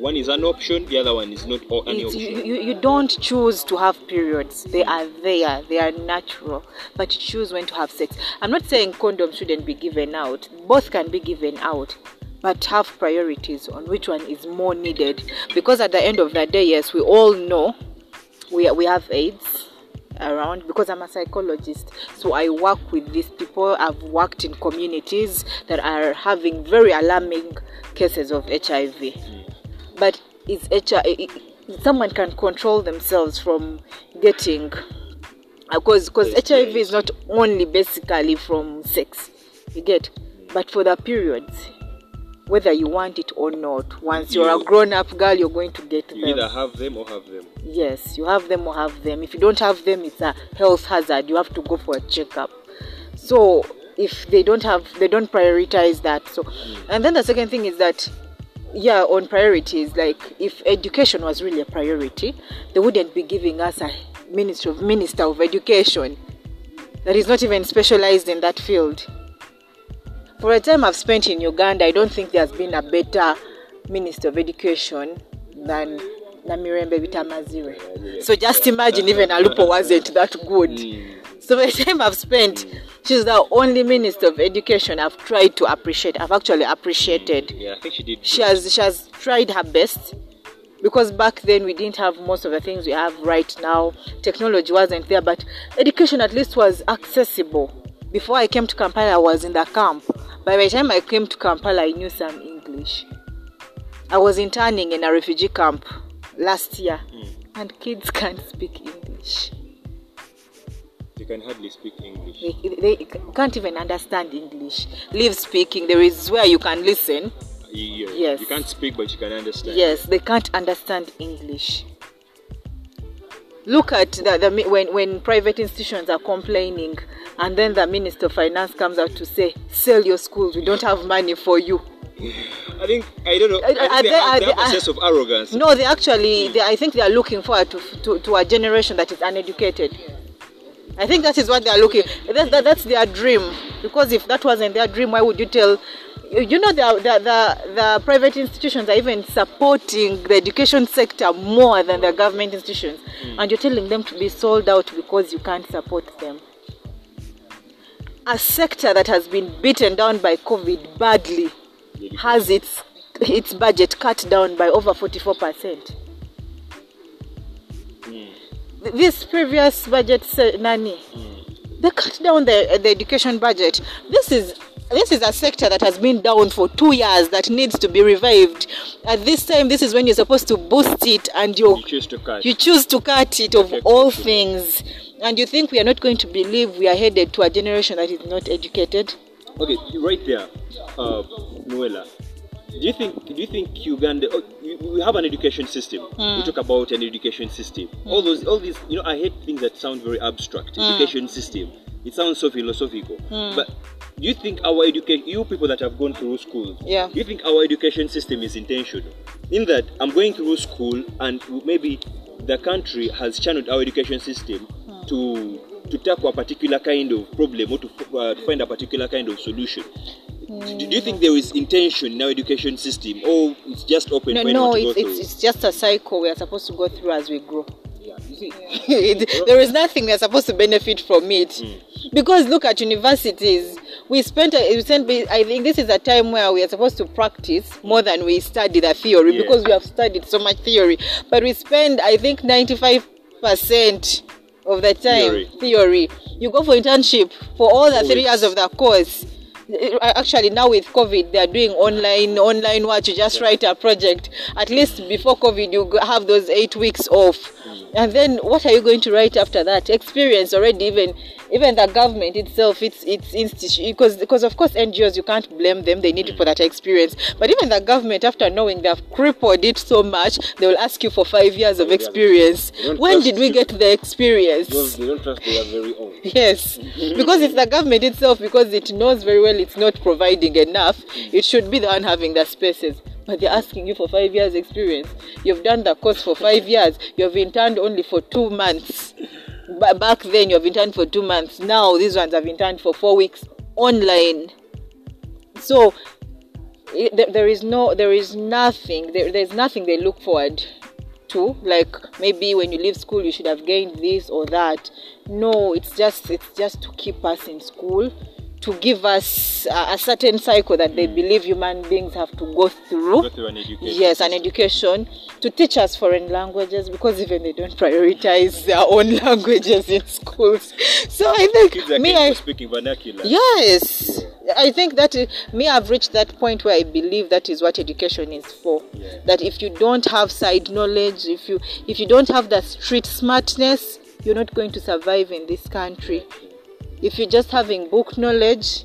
One is an option. The other one is not it's, option. you, you, don't choose to have periods. They are there. They are natural. But you choose when to have sex. I'm not saying condoms shouldn't be given out. Both can be given out. But have priorities on which one is more needed. Because at the end of the day, yes, we all know we, we have AIDS around because I'm a psychologist. So I work with these people. I've worked in communities that are having very alarming cases of HIV hmm. But it's HR, someone can control themselves from getting uh, because because HIV is not only basically from sex, you get, but for the periods, whether you want it or not. Once you're a grown-up girl, you're going to get You them. either have them or have them. Yes, you have them or have them. If you don't have them, it's a health hazard. You have to go for a checkup. So if they don't have, they don't prioritize that. So, mm. and then the second thing is that, yeah, on priorities, like if education was really a priority, they wouldn't be giving us a minister of minister of education that is not even specialized in that field. For a time I've spent in Uganda, I don't think there's been a better minister of education than Namirembe Bitamazire. So just imagine even Alupo wasn't that good. So by the time I've spent, she's the only minister of education I've tried to appreciate. I've actually appreciated. Mm, yeah, I think she did. She has she has tried her best because back then we didn't have most of the things we have right now. Technology wasn't there, but education at least was accessible. Before I came to Kampala, I was in the camp. By the time I came to Kampala, I knew some English. I was interning in a refugee camp last year, mm. and kids can't speak English. Can hardly speak English. They, they can't even understand English. Leave speaking. There is where you can listen. You, you- Yes. You can't speak, but you can understand. Yes, they can't understand English. Look at the, the when when private institutions are complaining, and then the minister of finance comes out to say, "Sell your schools. We don't have money for you." I think I don't know. I, Are- think are they, they- are they have a sense of arrogance. No, they actually, they, I think they are looking forward to, to to a generation that is uneducated. I think that is what they are looking. That, that, that's their dream. Because if that wasn't their dream, why would you tell? You know, the, the, the, the private institutions are even supporting the education sector more than the government institutions. Hmm. And you're telling them to be sold out because you can't support them. A sector that has been beaten down by COVID badly has its, its budget cut down by over 44%. Th- This previous budget, Nani, they cut down the, the education budget. This is this is a sector that has been down for two years that needs to be revived. At this time, this is when you're supposed to boost it, and you You choose to cut. you choose to cut it of Okay. all things, and you think we are not going to believe we are headed to a generation that is not educated. Okay, right there, uh, Noela. Do you think? Do you think Uganda? Oh, we have an education system. We hmm. talk about an education system. Hmm. All those, all these. You know, I hate things that sound very abstract. Hmm. Education system. It sounds so philosophical. But do you think our education? You people that have gone through school. Yeah. Do you think our education system is intentional? In that, I'm going through school, and maybe the country has channeled our education system to to tackle a particular kind of problem or to, uh, to find a particular kind of solution. Do, do you think there is intention in our education system, or it's just open No, no, it's, it's, it's just a cycle we are supposed to go through as we grow. Yeah, you see, It- there is nothing we are supposed to benefit from it. Because look at universities. We spent, a- we spent, I think this is a time where we are supposed to practice more than we study the theory Yeah. because we have studied so much theory. But we spend, I think, 95% of the time Theory. theory. You go for internship for all the Two three weeks. years of the course. Uh, Actually, now with COVID, they are doing online online work. You just write a project. At least before COVID, you have those eight weeks off, and then what are you going to write after that? Experience already. Even even the government itself, it's it's institution because because of course NGOs you can't blame them. They need it for that experience. But even the government, after knowing they've crippled it so much, they will ask you for five years of experience. When did we get the experience? because they don't trust their very old Yes, because it's the government itself, because it knows very well it's not providing enough, it should be the one having the spaces. But they're asking you for five years' experience. You've done the course for five years, you've interned only for two months. Back then, you've interned for two months. Now, these ones have interned for four weeks online. So, there is no, there is nothing, there, there's nothing they look forward to like maybe when you leave school you should have gained this or that no it's just it's just to keep us in school to give us a, a certain cycle that they believe human beings have to go through. Go through an education. Yes, an education to teach us foreign languages because even they don't prioritize their own languages in schools. So I think Kids are me, I, speaking vernacular. Yes, I think that uh, me, I've reached that point where I believe that is what education is for. Yeah. That if you don't have side knowledge, if you if you don't have the street smartness, you're not going to survive in this country. If you're just having book knowledge,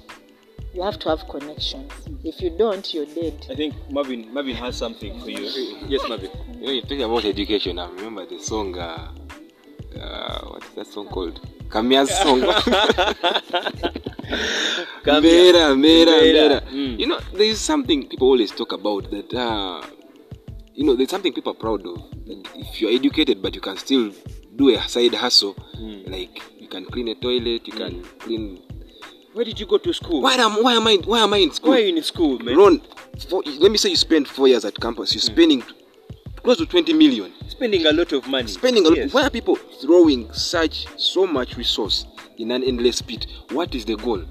you have to have connections. If you don't, you're dead. I think Marvin Marvin has something for you. Yes, Marvin. You know, you're talking about education. I remember the song. Uh, uh, what's that song called? Kamia's song. Mera, mera, Mera. mera. Mm. You know, there is something people always talk about that. Uh, you know, there's something people are proud of. That if you're educated, but you can still do a side hustle, Mm. like you can clean a toilet, you can mm. clean. Where did you go to school? Why am Why am I Why am I in school? Why are you in school, man? Ron, for, let me say you spend four years at campus. You're mm. spending close to 20 million. Spending a lot of money. Spending a lot. Why are people throwing such so much resource in an endless pit? What is the goal?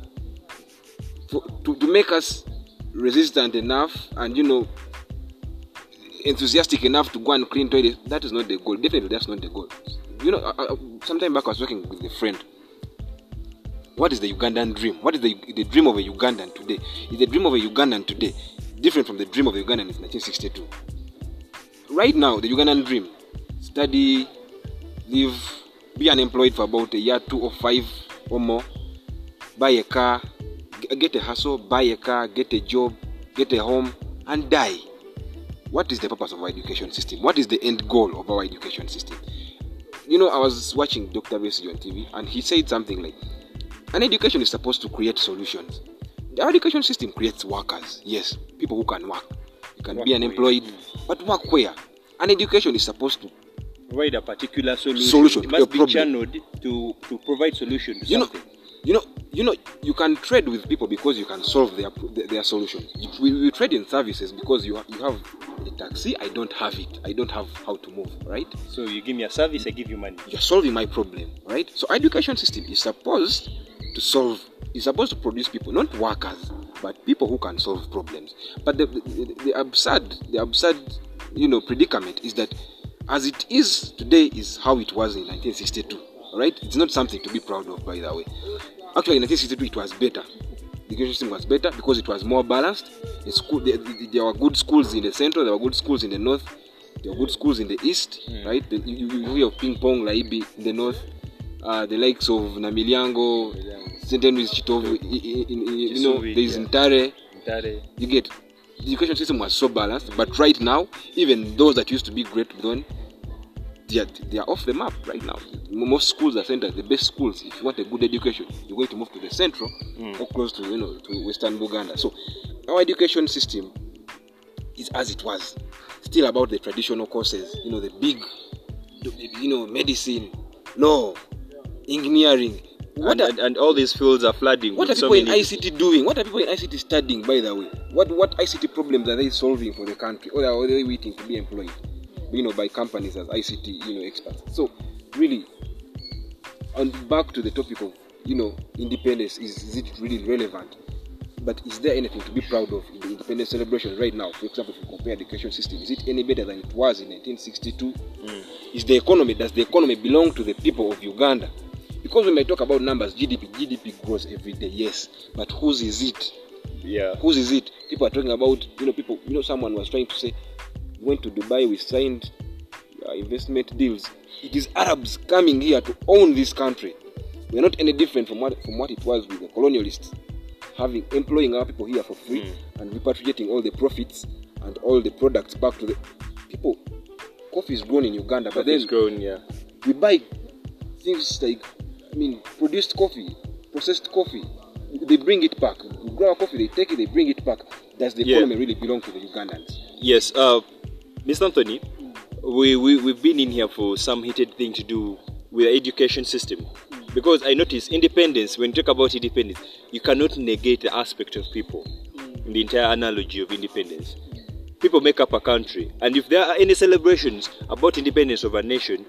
For, to, to make us resistant enough and you know enthusiastic enough to go and clean toilets. That is not the goal. Definitely, that's not the goal. You know, I, sometime back I was working with a friend. What is the Ugandan dream? What is the, the dream of a Ugandan today? Is the dream of a Ugandan today different from the dream of a Ugandan in 1962? Right now, the Ugandan dream: study, live, be unemployed for about a year, two or five or more, buy a car, get a hustle, buy a car, get a job, get a home, and die. What is the purpose of our education system? What is the end goal of our education system? You know, I was watching Dr. Besigye on TV, and he said something like, "An education is supposed to create solutions. The education system creates workers. Yes, people who can work. You can Work be where? unemployed, but work where? An education is supposed to Provide a particular solution. Solution It must be problem. channeled to, to provide solution to you know, you know, you know, you can trade with people because you can solve their their, solutions. We, we trade in services because you ha- you have a taxi. I don't have it. I don't have how to move. Right? So you give me a service, I give you money. You're solving my problem. Right? So education system is supposed to solve. Is supposed to produce people, not workers, but people who can solve problems. But the, the, the absurd, the absurd, you know, predicament is that as it is today is how it was in 1962. Right? It's not something to be proud of, by the way. Actually, in 1962 it was better. The education system was better because it was more balanced. The school, there, there were good schools in the central, there were good schools in the north, there were good schools in the east, right? The, you, you hear of Ping Pong, Laibi in the north, uh, the likes of Namiliango, St. Henry's Chitovu, you know, Kisubi, there is yeah. Ntare. Ntare. You get the education system was so balanced, but right now, even those that used to be great then, they are, they are off the map right now. Most schools are centered, the best schools. If you want a good education, you're going to move to the central or close to you know to Western Uganda. So our education system is as it was, still about the traditional courses. You know the big, you know medicine, law, engineering. What And, are, and, and all these fields are flooding. what are people so in ICT doing? What are people in ICT studying, by the way? What what ICT problems are they solving for the country? Or are they waiting to be employed, you know, by companies as ICT, you know, experts? So, really, and back to the topic of, you know, independence, is, is it really relevant? But is there anything to be proud of in the independence celebration right now? For example, if you compare education system, is it any better than it was in 1962? Mm. Is the economy, does the economy belong to the people of Uganda? Because when I talk about numbers, GDP, GDP grows every day, yes. But whose is it? Yeah. Whose is it? People are talking about, you know, people, you know, someone was trying to say, we went to Dubai, we signed uh, investment deals. It is Arabs coming here to own this country. We're not any different from what, from what it was with the colonialists, having employing our people here for free and repatriating all the profits and all the products back to the people. Coffee is grown in Uganda, but then grown, yeah. we buy things like I mean produced coffee, processed coffee. They bring it back. We grow our coffee, they take it, they bring it back. Does the Yeah. economy really belong to the Ugandans? Yes, uh, Mr. Anthony, we, we, we've been in here for some heated thing to do with the education system. Because I notice independence, when you talk about independence, you cannot negate the aspect of people in the entire analogy of independence. People make up a country, and if there are any celebrations about independence of a nation,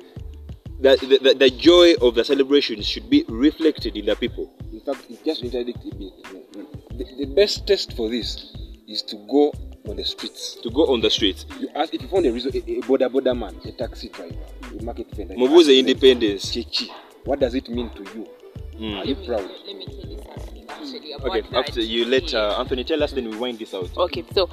the, the, the, joy of the celebrations should be reflected in the people. In fact, just interdict a bit, the, the best test for this is to go on the streets. To go on the streets. You ask if you found a reason, a, a border border man, a taxi driver, a market vendor. Mubuze independence. Chechi, what does it mean to you? Mm. Are you proud? Let me tell you something actually about Okay, that. after you let uh, Anthony tell us, then we wind this out. Okay, so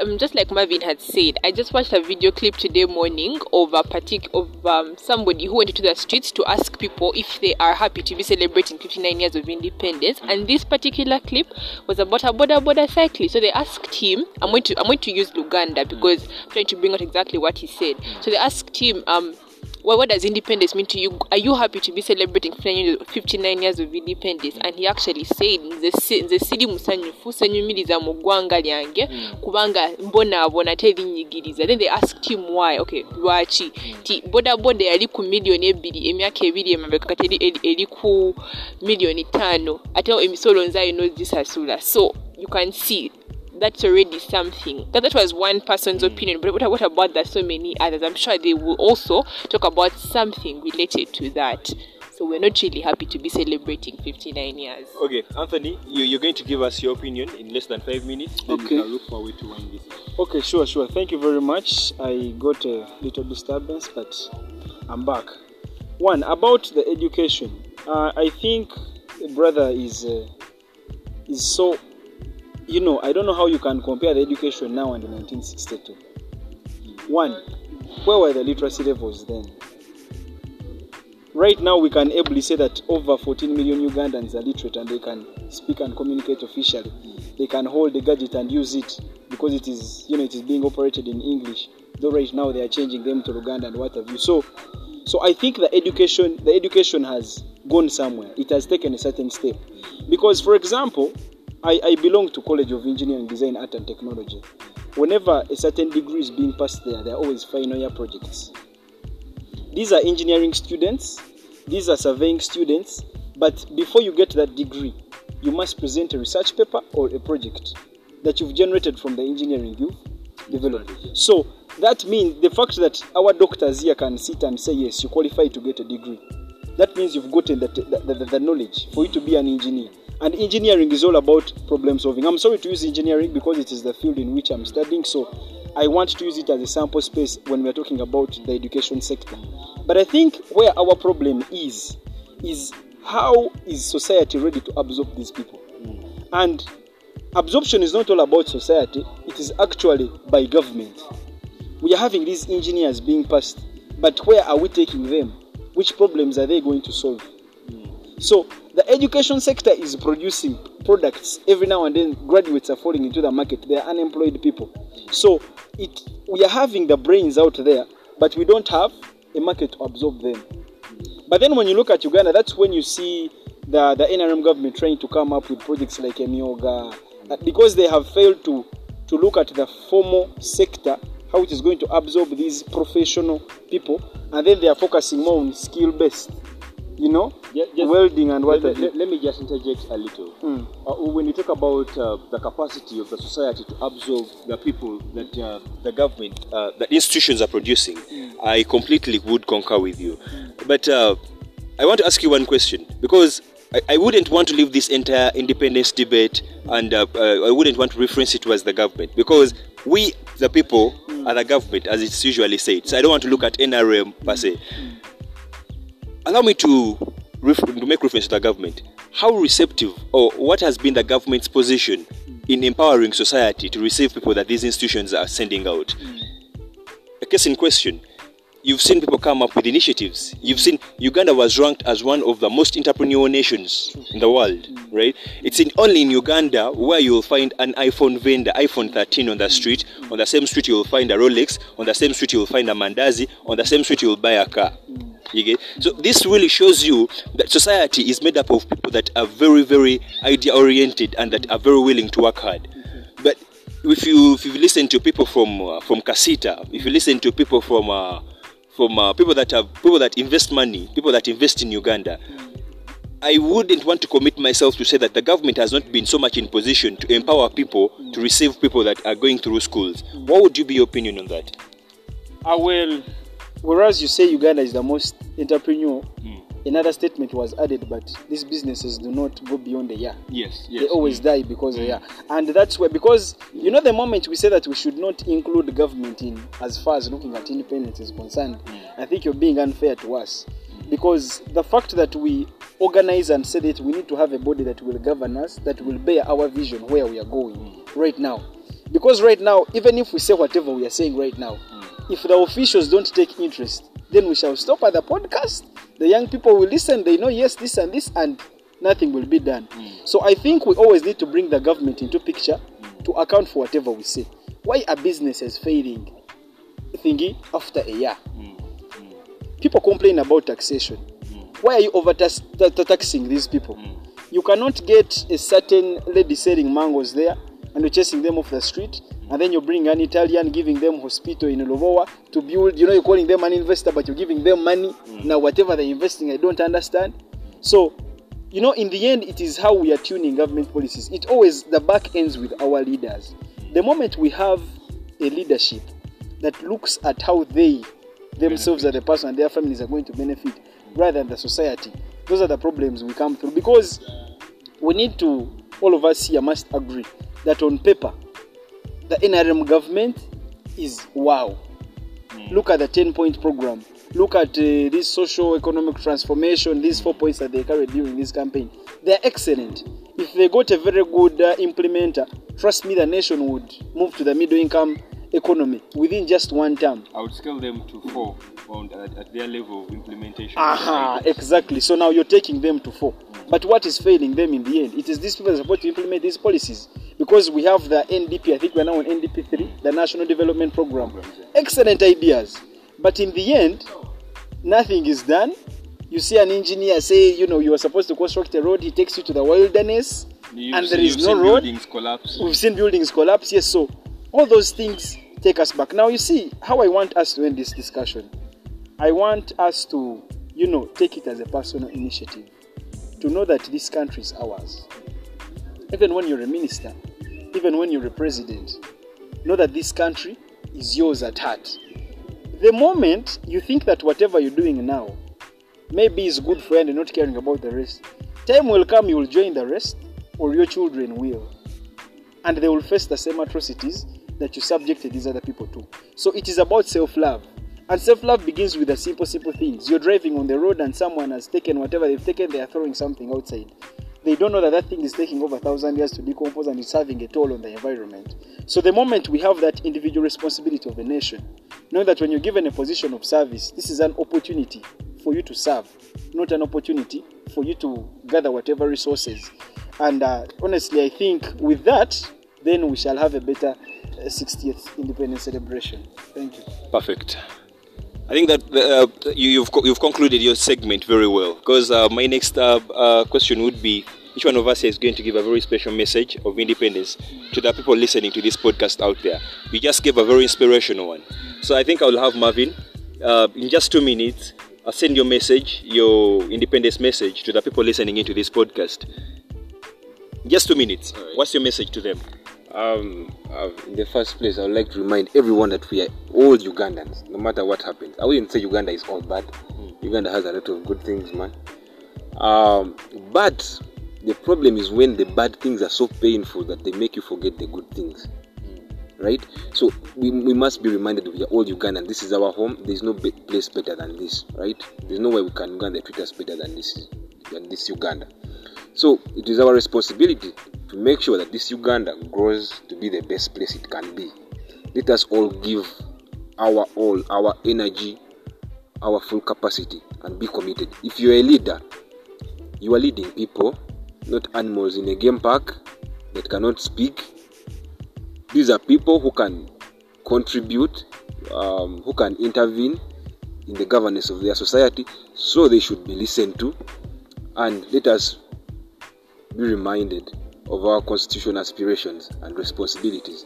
um, just like Marvin had said, I just watched a video clip today morning of a partic- of um, somebody who went into the streets to ask people if they are happy to be celebrating 59 years of independence. And this particular clip was about a boda boda cyclist. So they asked him. I'm going to I'm going to use Luganda because I'm trying to bring out exactly what he said. So they asked him. Um, well, what does independence mean to you? Are you happy to be celebrating 59 years- 59 years of independence? And he actually said, nze si- nze siri musanyufu senyumiriza mu ggwanga lyange kubanga mbonaabona terinyigiriza then they asked him why. Okay lwaki? Ti boda boda yali ku miliyoni ebbiri emyaka ebiri emabega kati eri, ku miliyoni ttaano. Ate emisolo nzaayo n'ozisasula so you can see that's already something. That, that was one person's opinion, but what, what about the so many others? I'm sure they will also talk about something related to that. So we're not really happy to be celebrating 59 years. Okay, Anthony, you, you're going to give us your opinion in less than five minutes. Then Okay. we can look forward to one this out. Okay, sure, sure. Thank you very much. I got a little disturbance, but I'm back. One about the education. Uh, I think brother is uh, is so. You know, I don't know how you can compare the education now and in 1962. One, where were the literacy levels then? Right now, we can ably say that over 14 million Ugandans are literate and they can speak and communicate officially. They can hold the gadget and use it because it is, you know, it is being operated in English. Though right now they are changing them to Luganda and what have you. So, so I think the education, the education has gone somewhere. It has taken a certain step. Because, for example, I, I belong to College of Engineering, Design, Art and Technology. Whenever a certain degree is being passed there, there are always final year projects. These are engineering students, these are surveying students, but before you get that degree, you must present a research paper or a project that you've generated from the engineering you've developed. So that means the fact that our doctors here can sit and say, yes, you qualify to get a degree. That means you've gotten the, the, the, the knowledge for you to be an engineer. And engineering is all about problem solving. I'm sorry to use engineering because it is the field in which I'm studying, so I want to use it as a sample space when we're talking about the education sector. But I think where our problem is, is how is society ready to absorb these people? Mm. And absorption is not all about society, it is actually by government. We are having these engineers being passed, but where are we taking them? Which problems are they going to solve? So the education sector is producing products every now and then graduates are falling into the market. They are unemployed people. So it we are having the brains out there but we don't have a market to absorb them. But then when you look at uganda that's when you see the, the nrm government trying to come up with projects like Emyooga uh, because they have failed to to look at the formal sector how it is going to absorb these professional people and then they are focusing more on skill based you know Yeah, just- welding and what let, let- let me just interject a little. Mm. Uh, when you talk about uh, the capacity of the society to absorb the people that uh, the government, uh, the institutions are producing, I completely would concur with you. But uh, I want to ask you one question because I, wouldn't want to leave this entire independence debate and uh, uh, I wouldn't want to reference it towards the government because we, the people, are the government, as it's usually said. So I don't want to look at NRM per se allow me to, to make reference to the government. How receptive or what has been the government's position in empowering society to receive people that these institutions are sending out? A case in question. You've seen people come up with initiatives. You've seen Uganda was ranked as one of the most entrepreneurial nations in the world, right? It's in, only in Uganda where you'll find an iPhone vendor, iPhone 13 on the street. On the same street, you'll find a Rolex. On the same street, you'll find a Mandazi. On the same street, you'll buy a car. You get? So this really shows you that society is made up of people that are very, very idea oriented and that are very willing to work hard. But if you if you listen to people from uh, from Casita, if you listen to people from uh, from uh, people that have people that invest money, people that invest in Uganda, I wouldn't want to commit myself to say that the government has not been so much in position to empower people to receive people that are going through schools. What would you be your opinion on that? I well, whereas you say Uganda is the most entrepreneurial, another statement was added, but these businesses do not go beyond a year. Yes, yes. They always die because of yeah, mm. and that's where because you know the moment we say that we should not include government in as far as looking at independence is concerned, mm. I think you're being unfair to us. Because the fact that we organize and say that we need to have a body that will govern us, that will bear our vision where we are going mm. right now, because right now even if we say whatever we are saying right now, if the officials don't take interest, then we shall stop at the podcast. The young people will listen. They know yes, this and this, and nothing will be done. Hmm. So I think we always need to bring the government into picture to account for whatever we say. Why are businesses failing? Thingy after a year. Hmm. Hmm. People complain about taxation. Why are you over taxing these people? You cannot get a certain lady selling mangoes there and you're chasing them off the street and then you bring an Italian giving them hospital in Lubowa to build, you know, you're calling them an investor, but you're giving them money. Mm. Now, whatever they're investing, I don't understand. So, you know, in the end, it is how we are tuning government policies. It always, the back ends with our leaders. The moment we have a leadership that looks at how they themselves as the person and their families are going to benefit rather than the society, those are the problems we come through. Because we need to, all of us here must agree that on paper, the NRM government is wow. Look at the 10 point program. Look at uh, this social economic transformation, these four points that they carried during this campaign. They're excellent. If they got a very good uh, implementer, trust me, the nation would move to the middle income economy within just one term. I would scale them to four on, at, at their level of implementation. Aha, exactly. So now you're taking them to four. But what is failing them in the end? It is these people that are supposed to implement these policies. Because we have the NDP, I think we're now on NDP 3, the National Development Program. Excellent ideas. But in the end, nothing is done. You see an engineer say, you know, you are supposed to construct a road, he takes you to the wilderness, You've and seen- there is you've no seen road. Buildings collapse. We've seen buildings collapse, yes. So all those things take us back. Now you see how I want us to end this discussion. I want us to, you know, take it as a personal initiative to know that this country is ours. Even when you're a minister, even when you're a president, know that this country is yours at heart. The moment you think that whatever you're doing now maybe is good for you and not caring about the rest, time will come you will join the rest or your children will and they will face the same atrocities that you subjected these other people to. So it is about self love. And self love begins with the simple, simple things. You're driving on the road and someone has taken whatever they've taken, they are throwing something outside. They don't know that that thing is taking over a thousand years to decompose and it's having a toll on the environment. So the moment we have that individual responsibility of a nation, know that when you're given a position of service, this is an opportunity for you to serve, not an opportunity for you to gather whatever resources. And uh, honestly, I think with that, then we shall have a better 60th independence celebration. Thank you. Perfect. I think that uh, you, you've you've concluded your segment very well. Because uh, my next uh, uh, question would be: Each one of us is going to give a very special message of independence to the people listening to this podcast out there. You just gave a very inspirational one. So I think I will have Marvin uh, in just two minutes. I'll send your message, your independence message, to the people listening into this podcast. Just two minutes. Alright. What's your message to them? Um, uh, in the first place, I would like to remind everyone that we are all Ugandans, no matter what happens. I wouldn't say Uganda is all bad. Uganda has a lot of good things, man. Um, but the problem is when the bad things are so painful that they make you forget the good things. Right? So we, we must be reminded we are all Ugandans. This is our home. There is no be- place better than this, right? There's no way we can go Uganda treat us better than this than this Uganda. So it is our responsibility to make sure that this Uganda grows to be the best place it can be. Let us all give our all, our energy, our full capacity, and be committed. If you're a leader, you are leading people, not animals in a game park that cannot speak. These are people who can contribute, um, who can intervene in the governance of their society, so they should be listened to. And let us be reminded of our constitutional aspirations and responsibilities.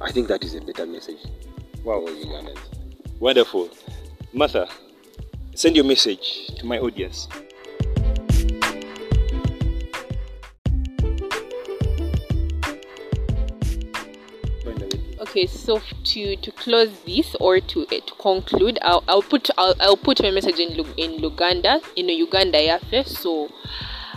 I think that is a better message. Wow, Ugandans. Wonderful. Martha, send your message to my audience. Okay, so to to close this or to uh, to conclude, I'll, I'll put I'll, I'll put my message in in Luganda in Uganda yafe. So,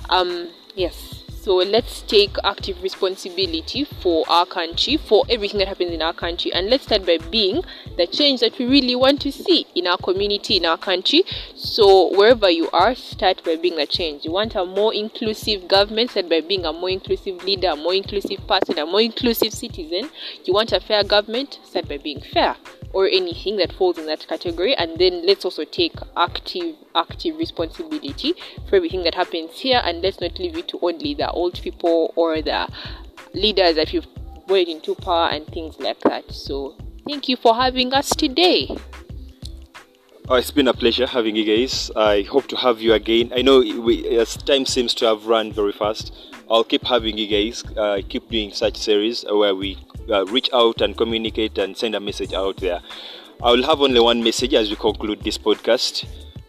um, yes. So let's take active responsibility for our country, for everything that happens in our country, and let's start by being the change that we really want to see in our community, in our country. So wherever you are, start by being the change. You want a more inclusive government, start by being a more inclusive leader, a more inclusive person, a more inclusive citizen. You want a fair government, start by being fair or anything that falls in that category and then let's also take active active responsibility for everything that happens here and let's not leave it to only the old people or the leaders that you've voted into power and things like that so thank you for having us today Oh, it's been a pleasure having you guys. I hope to have you again. I know we, as time seems to have run very fast. I'll keep having you guys. Uh, keep doing such series where we uh, reach out and communicate and send a message out there. I will have only one message as we conclude this podcast.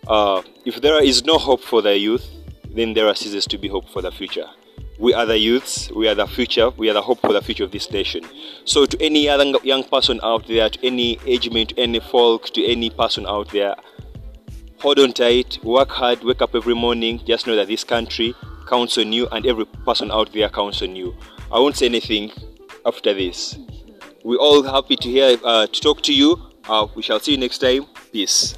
Uh, if there is no hope for the youth, then there are seasons to be hope for the future. We are the youths, we are the future, we are the hope for the future of this nation. So, to any other young person out there, to any age mate, to any folk, to any person out there, hold on tight, work hard, wake up every morning. Just know that this country counts on you, and every person out there counts on you. I won't say anything after this. We're all happy to hear uh, to talk to you. Uh, we shall see you next time. Peace.